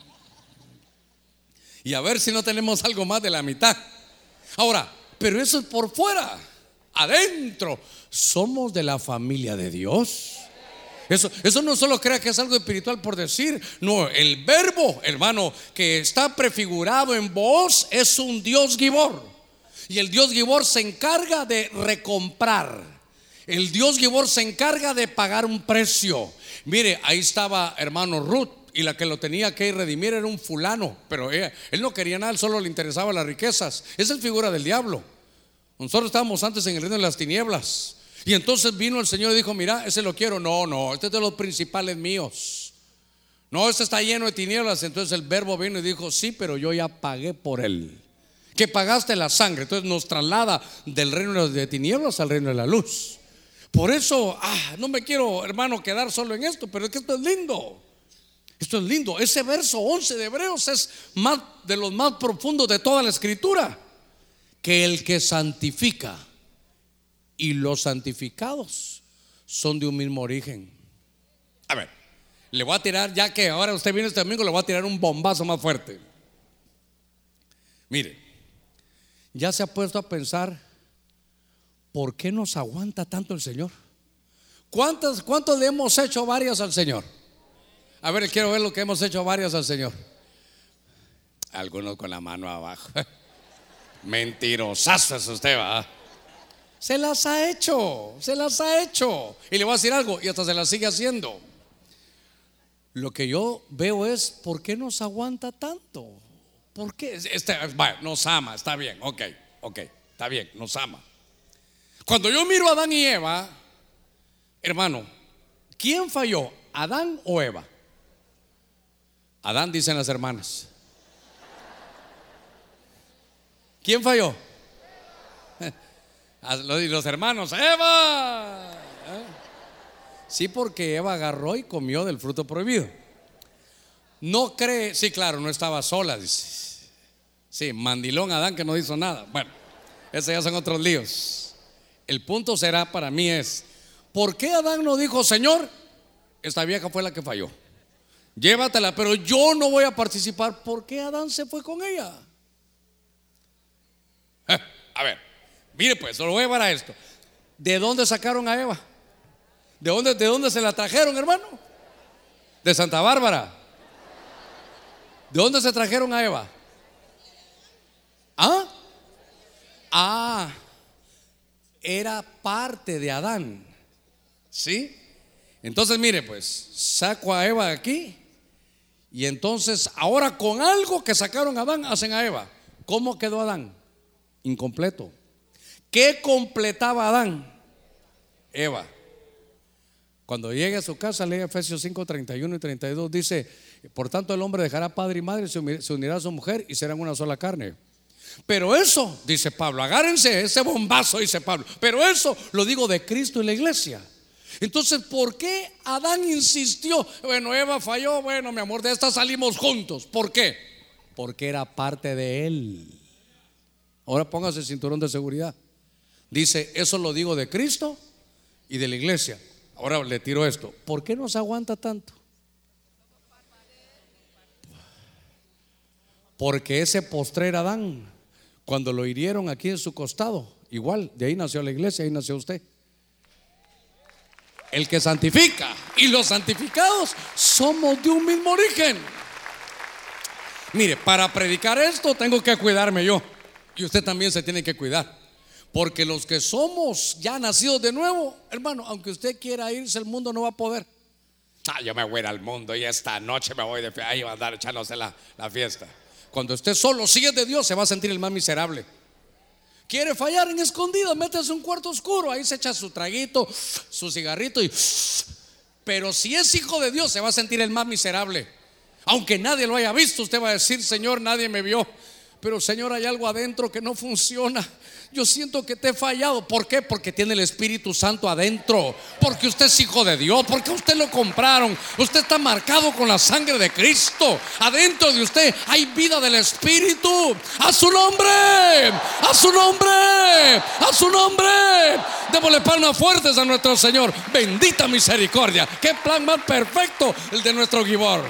Y a ver si no tenemos algo más de la mitad. Ahora, pero eso es por fuera. Adentro somos de la familia de Dios. Eso, eso no solo crea que es algo espiritual por decir, no, el verbo, hermano, que está prefigurado en vos es un Dios Gibor. Y el Dios Gibor se encarga de recomprar. El Dios Gibor se encarga de pagar un precio. Mire, ahí estaba hermano Ruth y la que lo tenía que redimir era un fulano, pero él no quería nada, solo le interesaban las riquezas. Esa es figura del diablo. Nosotros estábamos antes en el reino de las tinieblas. Y entonces vino el Señor y dijo, mira, ese lo quiero. No, no, este es de los principales míos. No, este está lleno de tinieblas. Entonces el verbo vino y dijo, sí, pero yo ya pagué por él. Que pagaste la sangre. Entonces nos traslada del reino de tinieblas al reino de la luz. Por eso, ah, no me quiero, hermano, quedar solo en esto, pero es que esto es lindo. Esto es lindo. Ese verso 11 de Hebreos es de los más profundos de toda la escritura. Que el que santifica y los santificados son de un mismo origen. A ver, le voy a tirar, ya que ahora usted viene este domingo, le voy a tirar un bombazo más fuerte. Mire, ya se ha puesto a pensar, ¿por qué nos aguanta tanto el Señor? ¿Cuántos, le hemos hecho varias al Señor? A ver, quiero ver lo que hemos hecho varias al Señor. Algunos con la mano abajo. Mentirosazo es usted, va. Se las ha hecho, se las ha hecho. Y le voy a decir algo, y hasta se las sigue haciendo. Lo que yo veo es, ¿por qué nos aguanta tanto? ¿Por qué? Este, nos ama, está bien, ok, ok, está bien, nos ama. Cuando yo miro a Adán y Eva, hermano, ¿quién falló? ¿Adán o Eva? Adán dicen las hermanas. ¿Quién falló? Los hermanos, Eva. ¿Eh? Sí, porque Eva agarró y comió del fruto prohibido. No cree, sí, claro, no estaba sola. Sí, mandilón Adán que no hizo nada. Bueno, esos ya son otros líos. El punto será para mí es, ¿por qué Adán no dijo, Señor, esta vieja fue la que falló? Llévatela, pero yo no voy a participar. ¿Por qué Adán se fue con ella? a ver, Mire pues, solo voy a llevar a esto. ¿De dónde sacaron a Eva? ¿De dónde, ¿De dónde se la trajeron, hermano? De Santa Bárbara. ¿De dónde se trajeron a Eva? ¿Ah? Ah, era parte de Adán. ¿Sí? Entonces, mire, pues, saco a Eva aquí. Y entonces, ahora con algo que sacaron a Adán, hacen a Eva. ¿Cómo quedó Adán? Incompleto. ¿Qué completaba Adán? Eva. Cuando llegue a su casa, lee Efesios 5, 31 y 32, dice, por tanto el hombre dejará padre y madre, se unirá a su mujer y serán una sola carne. Pero eso, dice Pablo, agárrense ese bombazo, dice Pablo, pero eso lo digo de Cristo y la iglesia. Entonces, ¿por qué Adán insistió? Bueno, Eva falló, bueno, mi amor, de esta salimos juntos. ¿Por qué? Porque era parte de él. Ahora póngase el cinturón de seguridad. Dice, eso lo digo de Cristo y de la iglesia. Ahora le tiro esto. ¿Por qué nos aguanta tanto? Porque ese postrer Adán, cuando lo hirieron aquí en su costado, igual, de ahí nació la iglesia, ahí nació usted. El que santifica y los santificados somos de un mismo origen. Mire, para predicar esto tengo que cuidarme yo y usted también se tiene que cuidar. Porque los que somos ya nacidos de nuevo, hermano, aunque usted quiera irse, el mundo no va a poder. Ah, yo me voy a ir al mundo y esta noche me voy de fiesta. Ahí va a andar echándose la, la fiesta. Cuando usted solo sigue de Dios, se va a sentir el más miserable. Quiere fallar en escondido, métese un cuarto oscuro, ahí se echa su traguito, su cigarrito y. Pero si es hijo de Dios, se va a sentir el más miserable. Aunque nadie lo haya visto, usted va a decir, Señor, nadie me vio. Pero Señor, hay algo adentro que no funciona. Yo siento que te he fallado. ¿Por qué? Porque tiene el Espíritu Santo adentro. Porque usted es hijo de Dios. Porque usted lo compraron. Usted está marcado con la sangre de Cristo. Adentro de usted hay vida del Espíritu. A su nombre. A su nombre. A su nombre. Démosle palmas fuertes a nuestro Señor. Bendita misericordia. Qué plan más perfecto el de nuestro Gibor.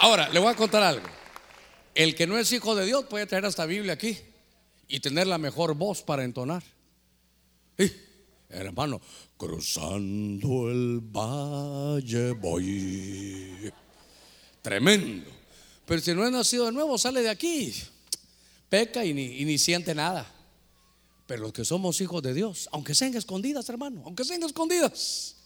Ahora, le voy a contar algo. El que no es hijo de Dios puede traer esta Biblia aquí y tener la mejor voz para entonar. Y, hermano, cruzando el valle voy. Tremendo. Pero si no es nacido de nuevo, sale de aquí. Peca y ni, siente nada. Pero los que somos hijos de Dios, aunque sean escondidas, hermano, aunque sean escondidas,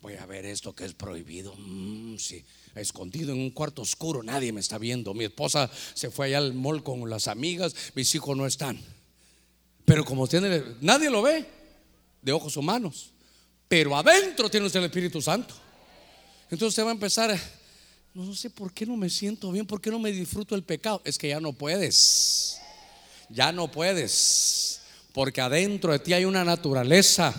voy a ver esto que es prohibido. Mm, sí, escondido en un cuarto oscuro, nadie me está viendo. Mi esposa se fue allá al mall con las amigas, mis hijos no están. Pero como tiene, nadie lo ve de ojos humanos, pero adentro tiene usted el Espíritu Santo. Entonces usted va a empezar, no sé por qué no me siento bien, por qué no me disfruto el pecado. Es que ya no puedes, ya no puedes, porque adentro de ti hay una naturaleza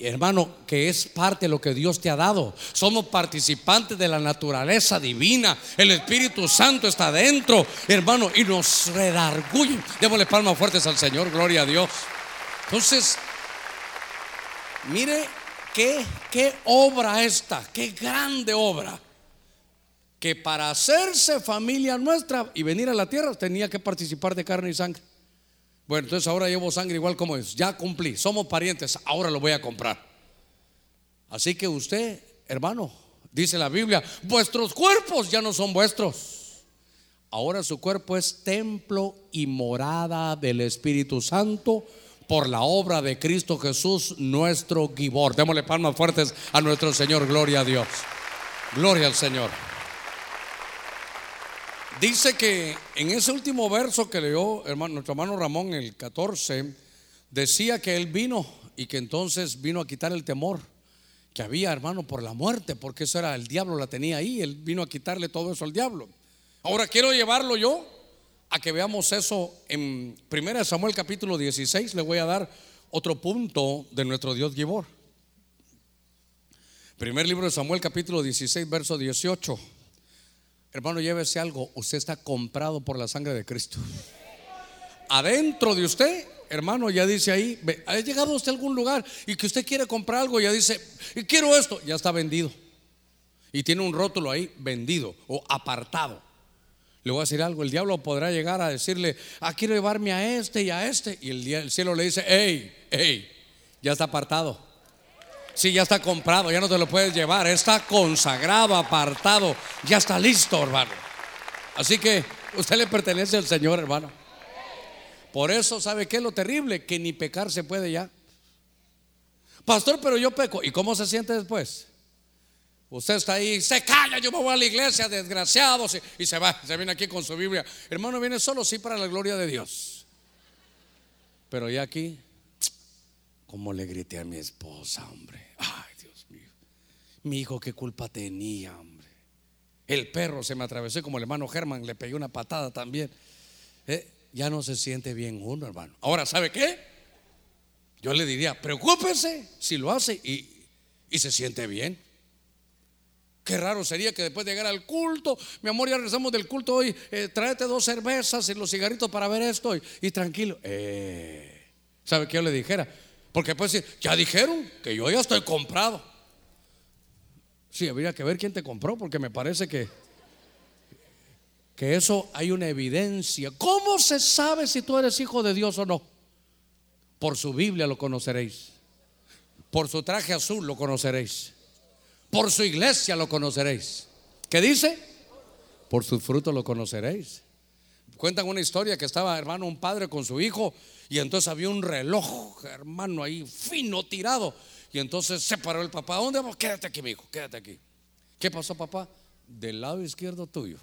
hermano, que es parte de lo que Dios te ha dado. Somos participantes de la naturaleza divina. El Espíritu Santo está dentro, hermano, y nos redarguye. Démosle palmas fuertes al Señor, gloria a Dios. Entonces, mire qué, qué obra esta, qué grande obra. Que para hacerse familia nuestra y venir a la tierra tenía que participar de carne y sangre. Bueno, entonces ahora llevo sangre igual como es. Ya cumplí, somos parientes, ahora lo voy a comprar. Así que usted, hermano, dice la Biblia, vuestros cuerpos ya no son vuestros. Ahora su cuerpo es templo y morada del Espíritu Santo por la obra de Cristo Jesús, nuestro Gibor. Démosle palmas fuertes a nuestro Señor, gloria a Dios. Gloria al Señor. Dice que en ese último verso que leyó hermano, nuestro hermano Ramón, el 14, decía que él vino y que entonces vino a quitar el temor que había, hermano, por la muerte, porque eso era el diablo la tenía ahí, él vino a quitarle todo eso al diablo. Ahora quiero llevarlo yo a que veamos eso en 1 Samuel capítulo 16, le voy a dar otro punto de nuestro Dios Gibor. Primer libro de Samuel capítulo 16, verso 18. Hermano, llévese algo. Usted está comprado por la sangre de Cristo. Adentro de usted, hermano, ya dice ahí, ha llegado usted a algún lugar y que usted quiere comprar algo, ya dice, y quiero esto, ya está vendido. Y tiene un rótulo ahí, vendido o apartado. Le voy a decir algo, el diablo podrá llegar a decirle, ah, quiero llevarme a este y a este. Y el, el cielo le dice, hey, hey, ya está apartado. Sí, ya está comprado, ya no te lo puedes llevar. Está consagrado, apartado, ya está listo, hermano. Así que usted le pertenece al Señor, hermano. Por eso, ¿sabe qué es lo terrible? Que ni pecar se puede ya. Pastor, pero yo peco. ¿Y cómo se siente después? Usted está ahí, se calla, yo me voy a la iglesia, desgraciado, y se va, se viene aquí con su Biblia. Hermano, viene solo, sí, para la gloria de Dios. Pero ya aquí, como le grité a mi esposa, hombre. Ay, Dios mío. Mi hijo, ¿qué culpa tenía, hombre? El perro se me atravesó como el hermano Germán, le pegué una patada también. Eh, ya no se siente bien uno, hermano. Ahora, ¿sabe qué? Yo le diría, preocúpese si lo hace y, y se siente bien. Qué raro sería que después de llegar al culto, mi amor, ya regresamos del culto hoy, eh, tráete dos cervezas y los cigarritos para ver esto y, tranquilo. Eh, ¿Sabe qué yo le dijera? Porque pues ya dijeron que yo ya estoy comprado. Sí, habría que ver quién te compró, porque me parece que, que eso hay una evidencia. ¿Cómo se sabe si tú eres hijo de Dios o no? Por su Biblia lo conoceréis. Por su traje azul lo conoceréis. Por su iglesia lo conoceréis. ¿Qué dice? Por sus frutos lo conoceréis. Cuentan una historia que estaba, hermano, un padre con su hijo y entonces había un reloj, hermano, ahí fino tirado. Y entonces se paró el papá. ¿Dónde vamos? Quédate aquí, mi hijo, quédate aquí. ¿Qué pasó, papá? Del lado izquierdo tuyo.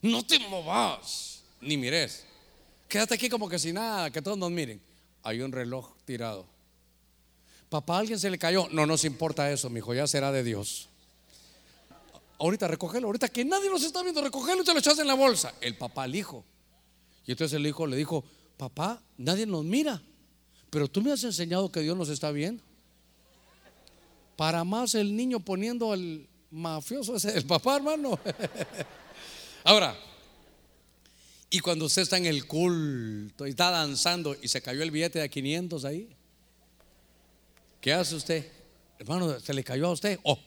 No te movas, ni mires. Quédate aquí como que sin nada, que todos nos miren. Hay un reloj tirado. Papá, alguien se le cayó. No nos importa eso, mi hijo, ya será de Dios. Ahorita recógelo, ahorita que nadie nos está viendo, recógelo y te lo echas en la bolsa. El papá al hijo. Y entonces el hijo le dijo, papá, nadie nos mira, pero tú me has enseñado que Dios nos está viendo. Para más el niño poniendo al mafioso ese, el papá, hermano. Ahora, y cuando usted está en el culto y está danzando y se cayó el billete de 500 ahí, ¿qué hace usted? Hermano, ¿se le cayó a usted? Oh,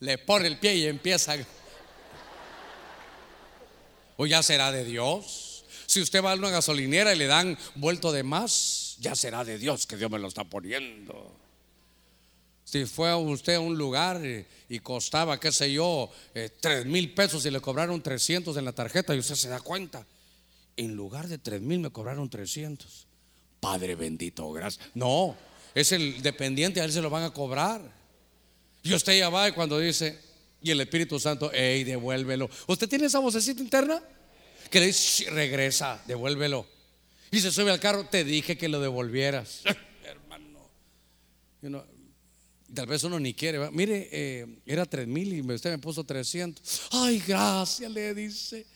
le pone el pie y empieza. O ya será de Dios. Si usted va a una gasolinera y le dan vuelto de más, ya será de Dios que Dios me lo está poniendo. Si fue usted a un lugar y, costaba, qué sé yo, eh, tres mil pesos y le cobraron 300 en la tarjeta y usted se da cuenta, en lugar de tres mil me cobraron 300. Padre bendito, gracias. No, es el dependiente, a él se lo van a cobrar. Y usted ya va y cuando dice, y el Espíritu Santo, hey, devuélvelo. ¿Usted tiene esa vocecita interna? Que le dice, regresa, devuélvelo. Y se sube al carro, te dije que lo devolvieras. Hermano. tal vez uno ni quiere. Mire, eh, era tres mil y usted me puso 300. Ay, gracias, le dice.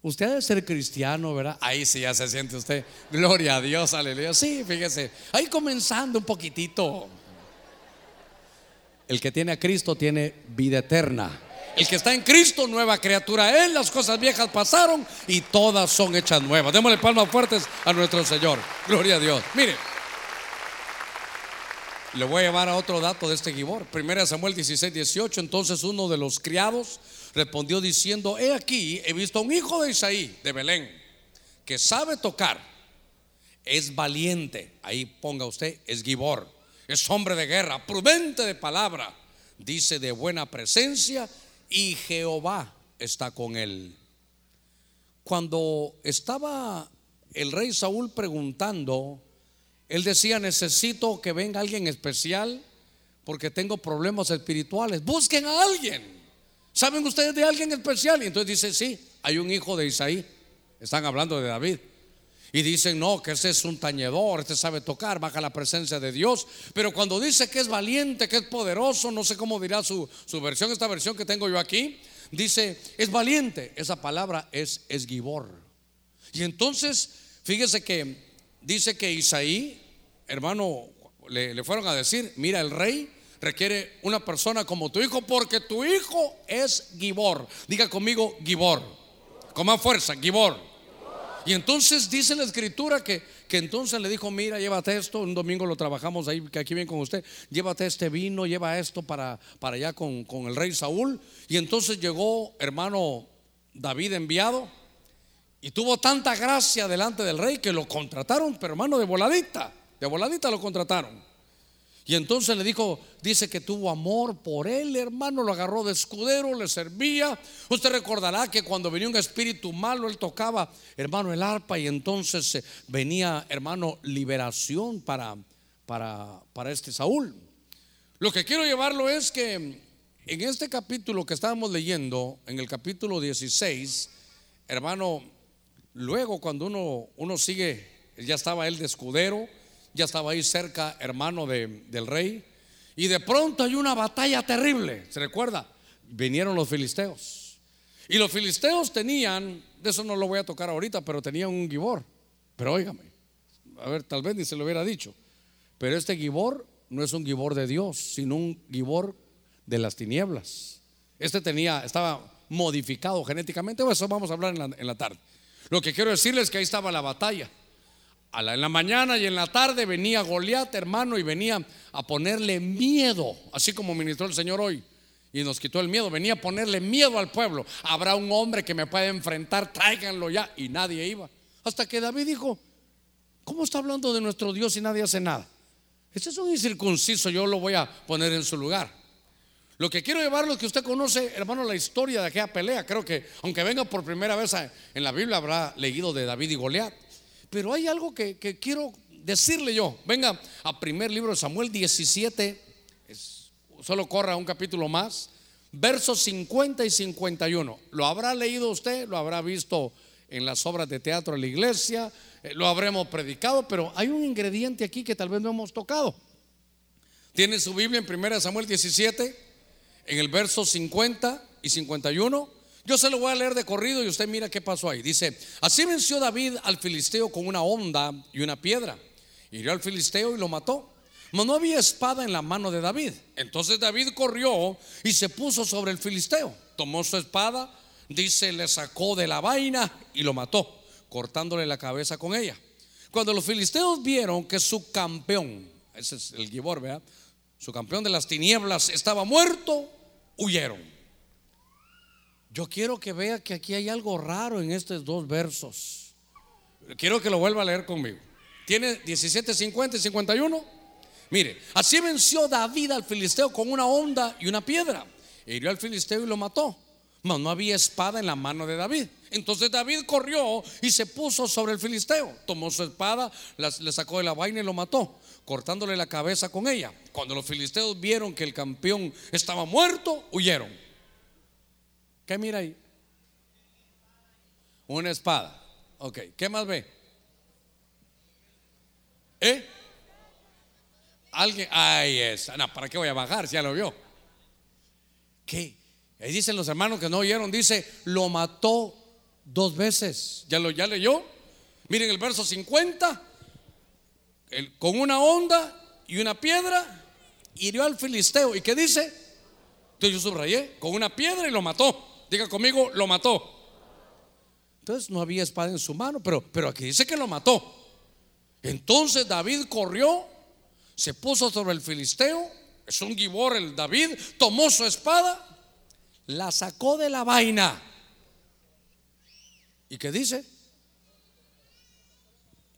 Usted debe ser cristiano, ¿verdad? Ahí sí ya se siente usted. Gloria a Dios, aleluya. Sí, fíjese. Ahí comenzando un poquitito. El que tiene a Cristo tiene vida eterna. El que está en Cristo, nueva criatura. Él, las cosas viejas pasaron y todas son hechas nuevas. Démosle palmas fuertes a nuestro Señor. Gloria a Dios. Mire, le voy a llevar a otro dato de este Gibor. Primera Samuel 16, 18. Entonces uno de los criados respondió diciendo: He aquí, he visto a un hijo de Isaí, de Belén, que sabe tocar, es valiente. Ahí ponga usted, es Gibor es hombre de guerra, prudente de palabra, dice de buena presencia y Jehová está con él. Cuando estaba el rey Saúl preguntando, él decía, necesito que venga alguien especial porque tengo problemas espirituales. Busquen a alguien. ¿Saben ustedes de alguien especial? Y entonces dice, sí, hay un hijo de Isaí. Están hablando de David. Y dicen, no, que ese es un tañedor, este sabe tocar, baja la presencia de Dios. Pero cuando dice que es valiente, que es poderoso, no sé cómo dirá su, versión, esta versión que tengo yo aquí, dice, es valiente. Esa palabra es esgibor. Y entonces, fíjese que dice que Isaí, hermano, le, le fueron a decir, mira, el rey requiere una persona como tu hijo, porque tu hijo es Gibor. Diga conmigo, Gibor. Con más fuerza, Gibor. Y entonces dice la escritura que, que entonces le dijo, mira, llévate esto, un domingo lo trabajamos ahí, que aquí viene con usted, llévate este vino, lleva esto para, para allá con, con el rey Saúl. Y entonces llegó hermano David enviado y tuvo tanta gracia delante del rey que lo contrataron, pero hermano, de voladita, de voladita lo contrataron. Y entonces le dijo, dice que tuvo amor por él, hermano, lo agarró de escudero, le servía. Usted recordará que cuando venía un espíritu malo, él tocaba, hermano, el arpa y entonces eh, venía, hermano, liberación para, para, para este Saúl. Lo que quiero llevarlo es que en este capítulo que estábamos leyendo, en el capítulo 16, hermano, luego cuando uno, uno sigue, ya estaba él de escudero, ya estaba ahí cerca, hermano del rey. Y de pronto hay una batalla terrible, ¿se recuerda? Vinieron los filisteos. Y los filisteos tenían, de eso no lo voy a tocar ahorita, pero tenían un gibor. Pero óigame, a ver, tal vez ni se lo hubiera dicho. Pero este gibor no es un gibor de Dios, sino un gibor de las tinieblas. Este tenía, estaba modificado genéticamente, eso vamos a hablar en la, en la tarde. Lo que quiero decirles es que ahí estaba la batalla en la mañana y en la tarde venía Goliat, hermano, y venía a ponerle miedo, así como ministró el Señor hoy. Y nos quitó el miedo, venía a ponerle miedo al pueblo. Habrá un hombre que me puede enfrentar, tráiganlo ya. Y nadie iba. Hasta que David dijo, ¿cómo está hablando de nuestro Dios y nadie hace nada? Este es un incircunciso, yo lo voy a poner en su lugar. Lo que quiero llevarlo es que usted conoce, hermano, la historia de aquella pelea. Creo que, aunque venga por primera vez en la Biblia, habrá leído de David y Goliat. Pero hay algo que, quiero decirle yo. Venga a primer libro de Samuel 17, solo corra un capítulo más, versos 50 y 51. ¿Lo habrá leído usted? ¿Lo habrá visto en las obras de teatro de la iglesia? Eh, ¿Lo habremos predicado? Pero hay un ingrediente aquí que tal vez no hemos tocado. ¿Tiene su Biblia en 1 Samuel 17? En el verso 50 y 51. Yo se lo voy a leer de corrido y usted mira qué pasó ahí. Dice, así venció David al filisteo con una onda y una piedra. Hirió al filisteo y lo mató. Mas no había espada en la mano de David. Entonces David corrió y se puso sobre el filisteo. Tomó su espada, dice, le sacó de la vaina y lo mató, cortándole la cabeza con ella. Cuando los filisteos vieron que su campeón, ese es el Gibor, ¿verdad? Su campeón de las tinieblas estaba muerto, huyeron. Yo quiero que vea que aquí hay algo raro en estos dos versos. Quiero que lo vuelva a leer conmigo. Tiene 17, 50 y 51. Mire, así venció David al filisteo con una onda y una piedra. Hirió al filisteo y lo mató. Mas no había espada en la mano de David. Entonces David corrió y se puso sobre el filisteo. Tomó su espada, le sacó de la vaina y lo mató, cortándole la cabeza con ella. Cuando los filisteos vieron que el campeón estaba muerto, huyeron. ¿Qué mira ahí? Una espada. Ok, ¿qué más ve? ¿Eh? Alguien, ay, esa. No, ¿para qué voy a bajar si ya lo vio? ¿Qué? Ahí dicen los hermanos que no oyeron, dice, lo mató dos veces. ¿Ya lo ya leyó? Miren el verso 50. con una onda y una piedra hirió al filisteo. ¿Y qué dice? Entonces yo subrayé, con una piedra y lo mató. Diga conmigo, lo mató. Entonces no había espada en su mano, pero, pero aquí dice que lo mató. Entonces David corrió, se puso sobre el filisteo, es un gibor el David, tomó su espada, la sacó de la vaina. ¿Y qué dice?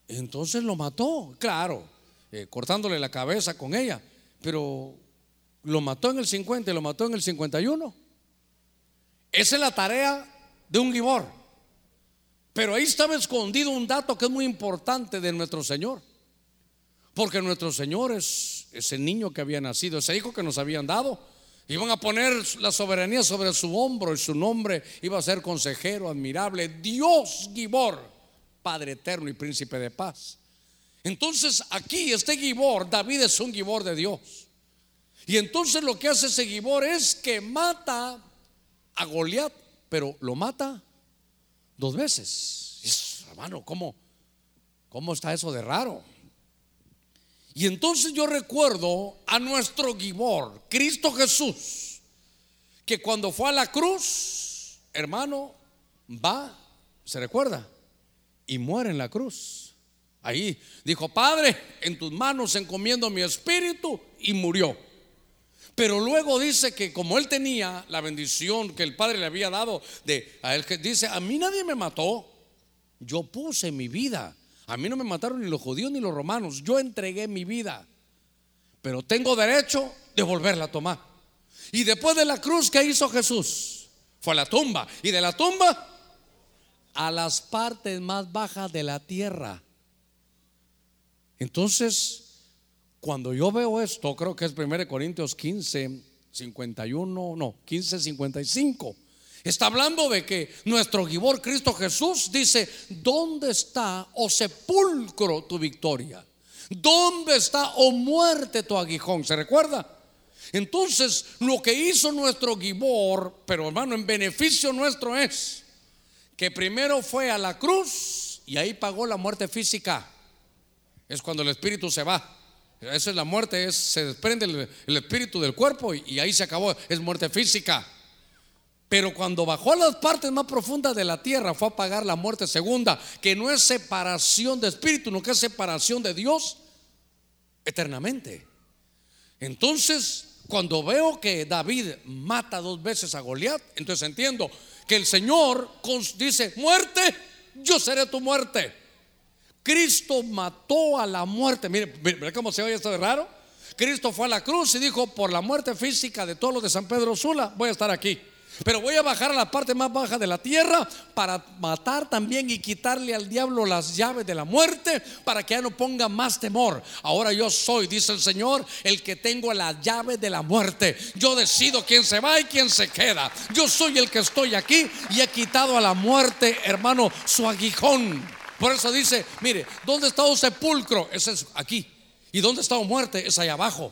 Entonces lo mató, claro, eh, cortándole la cabeza con ella, pero lo mató en el 50 y lo mató en el 51. Esa es la tarea de un gibor. Pero ahí estaba escondido un dato que es muy importante de nuestro Señor. Porque nuestro Señor es ese niño que había nacido, ese hijo que nos habían dado. Iban a poner la soberanía sobre su hombro y su nombre iba a ser consejero admirable, Dios Gibor, Padre eterno y príncipe de paz. Entonces aquí este Gibor, David es un Gibor de Dios. Y entonces lo que hace ese Gibor es que mata a Goliat, pero lo mata dos veces. hermano, ¿cómo, ¿cómo está eso de raro? Y entonces yo recuerdo a nuestro Gibor, Cristo Jesús, que cuando fue a la cruz, hermano, va, se recuerda, y muere en la cruz. Ahí dijo, Padre, en tus manos encomiendo mi espíritu y murió. Pero luego dice que como él tenía la bendición que el Padre le había dado de él que dice, a mí nadie me mató. Yo puse mi vida. A mí no me mataron ni los judíos ni los romanos. Yo entregué mi vida. Pero tengo derecho de volverla a tomar. Y después de la cruz, ¿qué hizo Jesús? Fue a la tumba. Y de la tumba a las partes más bajas de la tierra. Entonces, cuando yo veo esto, creo que es 1 Corintios 15, 51, no, 15, 55. Está hablando de que nuestro Gibor Cristo Jesús dice, ¿dónde está, o oh sepulcro, tu victoria? ¿Dónde está, o oh muerte, tu aguijón? ¿Se recuerda? Entonces, lo que hizo nuestro Gibor, pero hermano, en beneficio nuestro es que primero fue a la cruz y ahí pagó la muerte física. Es cuando el espíritu se va. Esa es la muerte, es, se desprende el, espíritu del cuerpo y, ahí se acabó, es muerte física. Pero cuando bajó a las partes más profundas de la tierra fue a pagar la muerte segunda, que no es separación de espíritu, no que es separación de Dios eternamente. Entonces, cuando veo que David mata dos veces a Goliat, entonces entiendo que el Señor dice, muerte, yo seré tu muerte. Cristo mató a la muerte. Mire, mire cómo se oye esto de raro. Cristo fue a la cruz y dijo, por la muerte física de todos los de San Pedro Sula, voy a estar aquí. Pero voy a bajar a la parte más baja de la tierra para matar también y quitarle al diablo las llaves de la muerte para que ya no ponga más temor. Ahora yo soy, dice el Señor, el que tengo la llave de la muerte. Yo decido quién se va y quién se queda. Yo soy el que estoy aquí y he quitado a la muerte, hermano, su aguijón. Por eso dice, mire, ¿dónde está un sepulcro? Ese es aquí. ¿Y dónde está un muerte? Es allá abajo.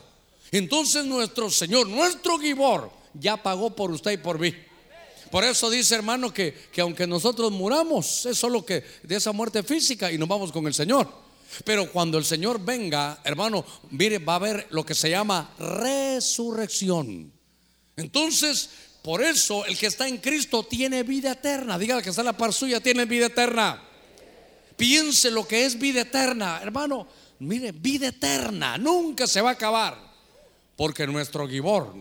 Entonces nuestro Señor, nuestro Gibor, ya pagó por usted y por mí. Por eso dice hermano que, que aunque nosotros muramos, es solo que de esa muerte física y nos vamos con el Señor. Pero cuando el Señor venga, hermano, mire, va a haber lo que se llama resurrección. Entonces, por eso el que está en Cristo tiene vida eterna. Diga que está en la par suya, tiene vida eterna. Piense lo que es vida eterna. Hermano, mire, vida eterna nunca se va a acabar. Porque nuestro Gibor,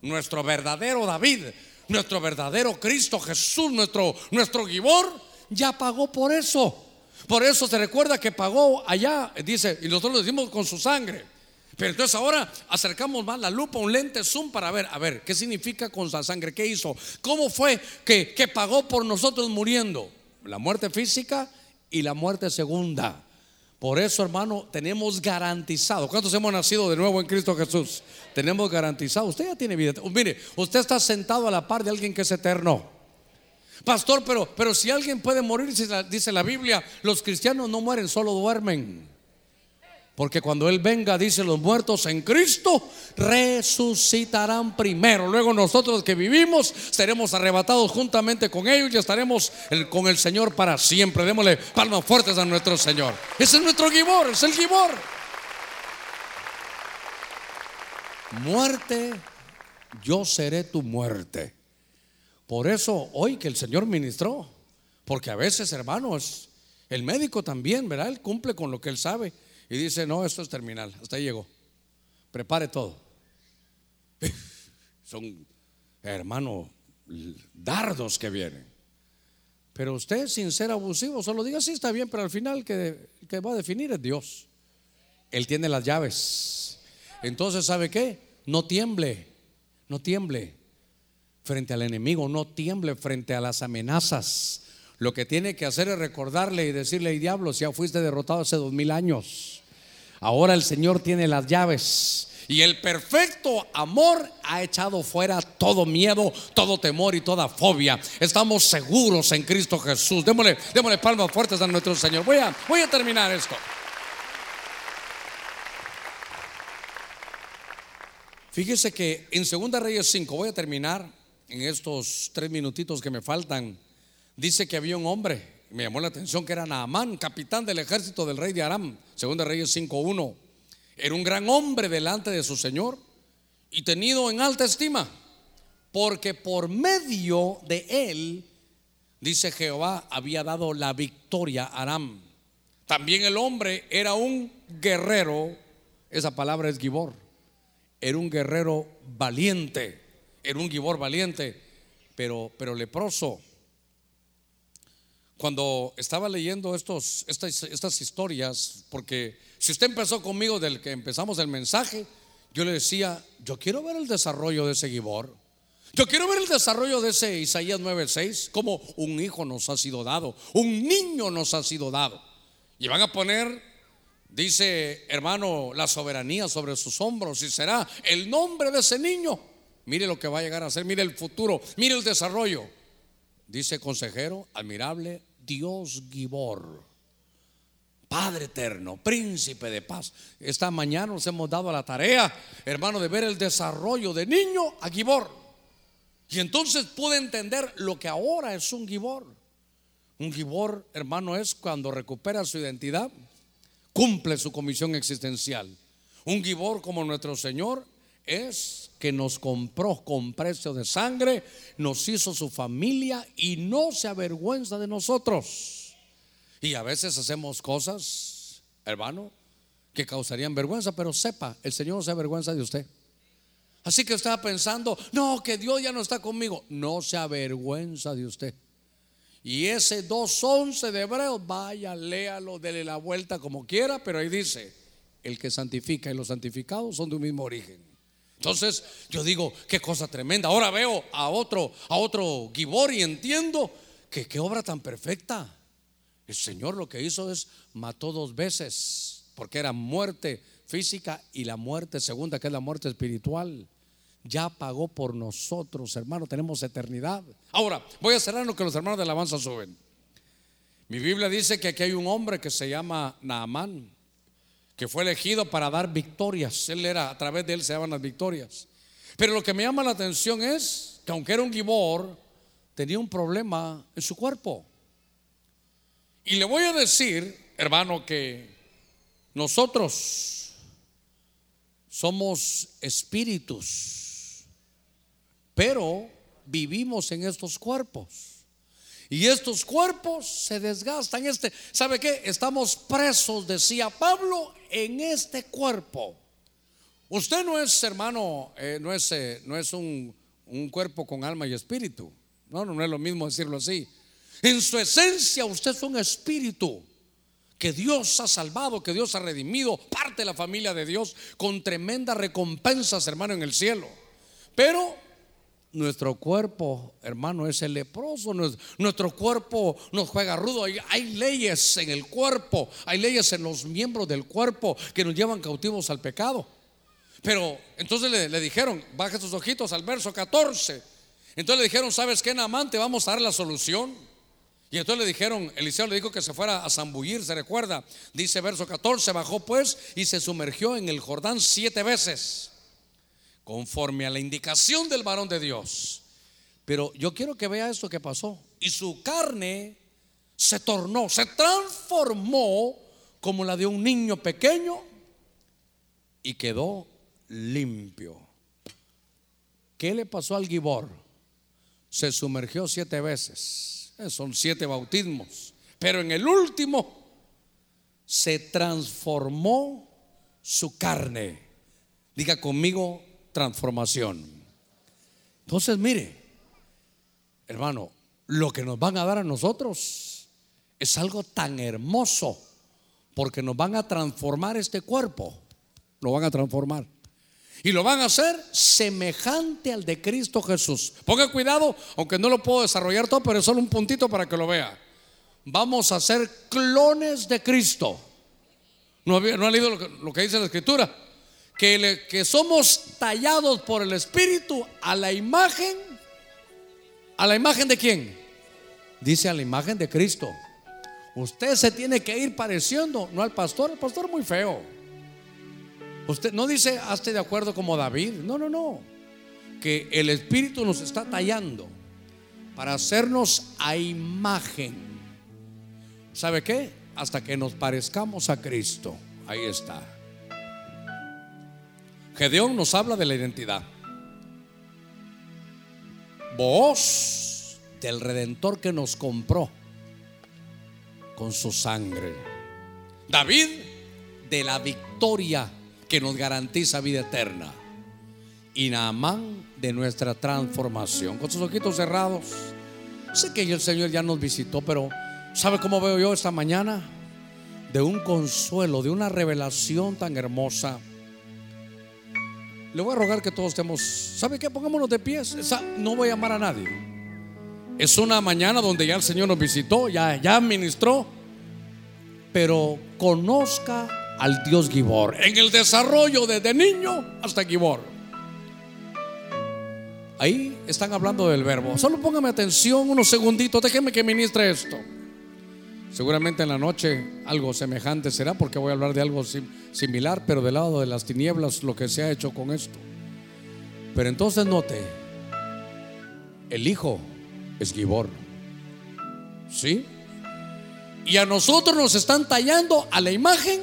nuestro verdadero David, nuestro verdadero Cristo Jesús, nuestro, nuestro Gibor, ya pagó por eso. Por eso se recuerda que pagó allá, dice, y nosotros lo decimos con su sangre. Pero entonces ahora acercamos más la lupa, un lente zoom para ver, a ver, ¿qué significa con la sangre? ¿Qué hizo? ¿Cómo fue que, que pagó por nosotros muriendo? La muerte física y la muerte segunda. Por eso, hermano, tenemos garantizado. ¿Cuántos hemos nacido de nuevo en Cristo Jesús? Tenemos garantizado. Usted ya tiene vida. Mire, usted está sentado a la par de alguien que es eterno. Pastor, pero, pero si alguien puede morir, dice la Biblia, los cristianos no mueren, solo duermen. Porque cuando Él venga, dice, los muertos en Cristo resucitarán primero. Luego nosotros que vivimos seremos arrebatados juntamente con ellos y estaremos con el Señor para siempre. Démosle palmas fuertes a nuestro Señor. Ese es nuestro Gibor, es el Gibor. Muerte, yo seré tu muerte. Por eso hoy que el Señor ministró, porque a veces, hermanos, el médico también, ¿verdad? Él cumple con lo que él sabe y dice, no, esto es terminal, hasta ahí llegó. Prepare todo. Son, hermano, dardos que vienen. Pero usted, sin ser abusivo, solo diga, sí, está bien, pero al final que, que va a definir es Dios. Él tiene las llaves. Entonces, ¿sabe qué? No tiemble, no tiemble frente al enemigo, no tiemble frente a las amenazas. Lo que tiene que hacer es recordarle y decirle, diablo, ya fuiste derrotado hace dos mil años. Ahora el Señor tiene las llaves. Y el perfecto amor ha echado fuera todo miedo, todo temor y toda fobia. Estamos seguros en Cristo Jesús. Démosle, démosle palmas fuertes a nuestro Señor. Voy a, voy a terminar esto. Fíjese que en Segunda Reyes 5, voy a terminar en estos tres minutitos que me faltan. Dice que había un hombre me llamó la atención que era Naamán, capitán del ejército del rey de Aram, segunda Reyes 5.1. Era un gran hombre delante de su Señor y tenido en alta estima, porque por medio de él, dice Jehová, había dado la victoria a Aram. También el hombre era un guerrero, esa palabra es gibor, era un guerrero valiente, era un gibor valiente, pero, pero leproso cuando estaba leyendo estos, estas, estas historias, porque si usted empezó conmigo del que empezamos el mensaje, yo le decía, yo quiero ver el desarrollo de ese Gibor. Yo quiero ver el desarrollo de ese Isaías 9:6, como un hijo nos ha sido dado, un niño nos ha sido dado. Y van a poner, dice hermano, la soberanía sobre sus hombros y será el nombre de ese niño. Mire lo que va a llegar a ser, mire el futuro, mire el desarrollo. Dice consejero, admirable, Dios Gibor. Padre eterno, príncipe de paz. Esta mañana nos hemos dado la tarea, hermano, de ver el desarrollo de niño a Gibor. Y entonces pude entender lo que ahora es un Gibor. Un Gibor, hermano, es cuando recupera su identidad, cumple su comisión existencial. Un Gibor como nuestro Señor es que nos compró con precio de sangre, nos hizo su familia y no se avergüenza de nosotros. Y a veces hacemos cosas, hermano, que causarían vergüenza, pero sepa, el Señor no se avergüenza de usted. Así que estaba pensando, no, que Dios ya no está conmigo. No se avergüenza de usted. Y ese 2.11 de Hebreos, vaya, léalo, dele la vuelta como quiera, pero ahí dice, el que santifica y los santificados son de un mismo origen. Entonces yo digo, qué cosa tremenda. Ahora veo a otro, a otro Gibor y entiendo que qué obra tan perfecta. El Señor lo que hizo es mató dos veces, porque era muerte física y la muerte segunda, que es la muerte espiritual. Ya pagó por nosotros, hermano, tenemos eternidad. Ahora, voy a cerrar lo que los hermanos de alabanza suben. Mi Biblia dice que aquí hay un hombre que se llama Naamán que fue elegido para dar victorias. Él era, a través de él se daban las victorias. Pero lo que me llama la atención es que aunque era un gibor, tenía un problema en su cuerpo. Y le voy a decir, hermano, que nosotros somos espíritus, pero vivimos en estos cuerpos. Y estos cuerpos se desgastan. Este, ¿sabe qué? Estamos presos, decía Pablo, en este cuerpo. Usted no es, hermano, eh, no es, eh, no es un, cuerpo con alma y espíritu. No, no, no es lo mismo decirlo así. En su esencia usted es un espíritu. que Dios ha salvado, que Dios ha redimido, parte de la familia de Dios, con tremendas recompensas, hermano, en el cielo. Pero nuestro cuerpo, hermano, es el leproso. Nuestro cuerpo nos juega rudo. Hay, leyes en el cuerpo, hay leyes en los miembros del cuerpo que nos llevan cautivos al pecado. Pero entonces le, dijeron, baja tus ojitos al verso 14. Entonces le dijeron, ¿sabes qué, Namán? Te vamos a dar la solución. Y entonces le dijeron, Eliseo le dijo que se fuera a zambullir, se recuerda. Dice verso 14, bajó pues y se sumergió en el Jordán siete veces conforme a la indicación del varón de Dios. Pero yo quiero que vea esto que pasó. Y su carne se tornó, se transformó como la de un niño pequeño y quedó limpio. ¿Qué le pasó al Gibor? Se sumergió siete veces. Son siete bautismos. Pero en el último se transformó su carne. Diga conmigo, transformación. Entonces, mire, hermano, lo que nos van a dar a nosotros es algo tan hermoso, porque nos van a transformar este cuerpo, lo van a transformar. Y lo van a hacer semejante al de Cristo Jesús. Ponga cuidado, aunque no lo puedo desarrollar todo, pero es solo un puntito para que lo vea. Vamos a ser clones de Cristo. ¿No, no ha leído lo que dice la Escritura? Que, somos tallados por el Espíritu a la imagen, a la imagen de quién? Dice a la imagen de Cristo. Usted se tiene que ir pareciendo, no al pastor, el pastor muy feo. Usted no dice, hazte de acuerdo como David, no, no, no. Que el Espíritu nos está tallando para hacernos a imagen. ¿Sabe qué? Hasta que nos parezcamos a Cristo. Ahí está. Gedeón nos habla de la identidad. Voz del redentor que nos compró con su sangre. David de la victoria que nos garantiza vida eterna. Y Naamán de nuestra transformación. Con sus ojitos cerrados. Sé que el Señor ya nos visitó, pero ¿sabe cómo veo yo esta mañana? De un consuelo, de una revelación tan hermosa le voy a rogar que todos estemos, ¿sabe qué? Pongámonos de pies. no voy a llamar a nadie. Es una mañana donde ya el Señor nos visitó, ya, ya ministró, pero conozca al Dios Gibor en el desarrollo desde niño hasta Gibor. Ahí están hablando del verbo. Solo póngame atención unos segunditos, déjeme que ministre esto. Seguramente en la noche algo semejante será porque voy a hablar de algo similar, pero del lado de las tinieblas, lo que se ha hecho con esto. Pero entonces note, el Hijo es Gibor. ¿Sí? Y a nosotros nos están tallando a la imagen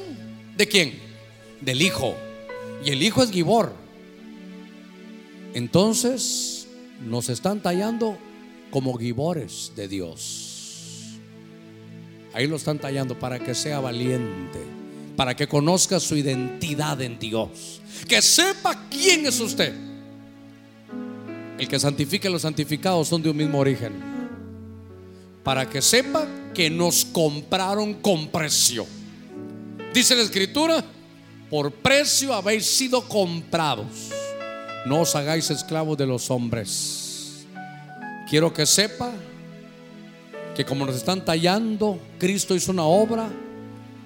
de quién? Del Hijo. Y el Hijo es Gibor. Entonces nos están tallando como Gibores de Dios. Ahí lo están tallando para que sea valiente, para que conozca su identidad en Dios, que sepa quién es usted. El que santifica y los santificados son de un mismo origen. Para que sepa que nos compraron con precio. Dice la escritura, por precio habéis sido comprados. No os hagáis esclavos de los hombres. Quiero que sepa que como nos están tallando, Cristo hizo una obra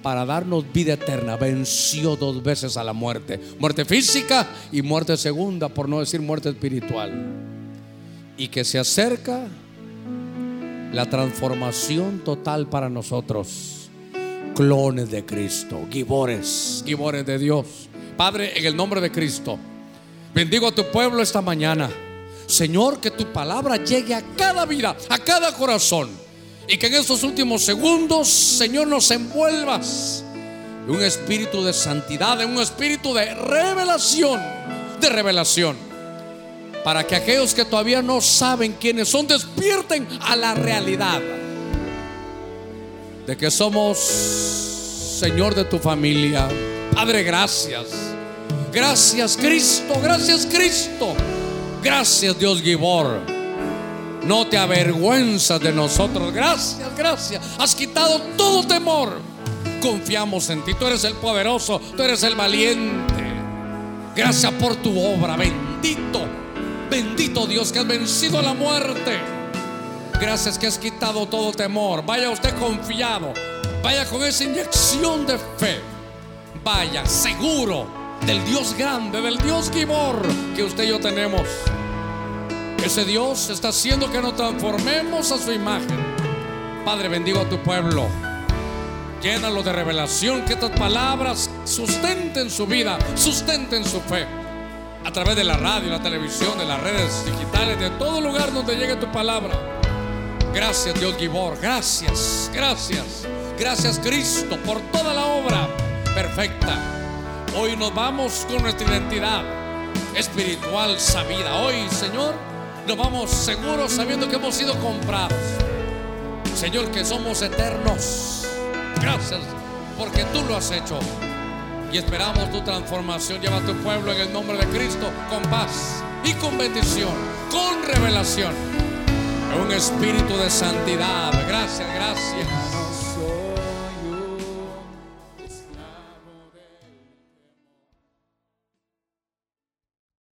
para darnos vida eterna. Venció dos veces a la muerte. Muerte física y muerte segunda, por no decir muerte espiritual. Y que se acerca la transformación total para nosotros. Clones de Cristo, gibores, gibores de Dios. Padre, en el nombre de Cristo, bendigo a tu pueblo esta mañana. Señor, que tu palabra llegue a cada vida, a cada corazón y que en estos últimos segundos, Señor, nos envuelvas en un espíritu de santidad, en un espíritu de revelación, de revelación. Para que aquellos que todavía no saben quiénes son, despierten a la realidad de que somos Señor de tu familia. Padre, gracias. Gracias Cristo, gracias Cristo. Gracias Dios Gibor no te avergüenzas de nosotros. Gracias, gracias. Has quitado todo temor. Confiamos en ti. Tú eres el poderoso, tú eres el valiente. Gracias por tu obra. Bendito, bendito Dios que has vencido la muerte. Gracias que has quitado todo temor. Vaya usted confiado. Vaya con esa inyección de fe. Vaya seguro del Dios grande, del Dios Gibor que usted y yo tenemos. Ese Dios está haciendo que nos transformemos a su imagen. Padre, bendigo a tu pueblo. Llénalo de revelación, que estas palabras sustenten su vida, sustenten su fe. A través de la radio, la televisión, de las redes digitales, de todo lugar donde llegue tu palabra. Gracias Dios Gibor, gracias, gracias, gracias Cristo por toda la obra perfecta. Hoy nos vamos con nuestra identidad espiritual sabida. Hoy, Señor, nos vamos seguros sabiendo que hemos sido comprados. Señor, que somos eternos. Gracias porque tú lo has hecho. Y esperamos tu transformación. Lleva a tu pueblo en el nombre de Cristo con paz y con bendición, con revelación. Un espíritu de santidad. Gracias, gracias.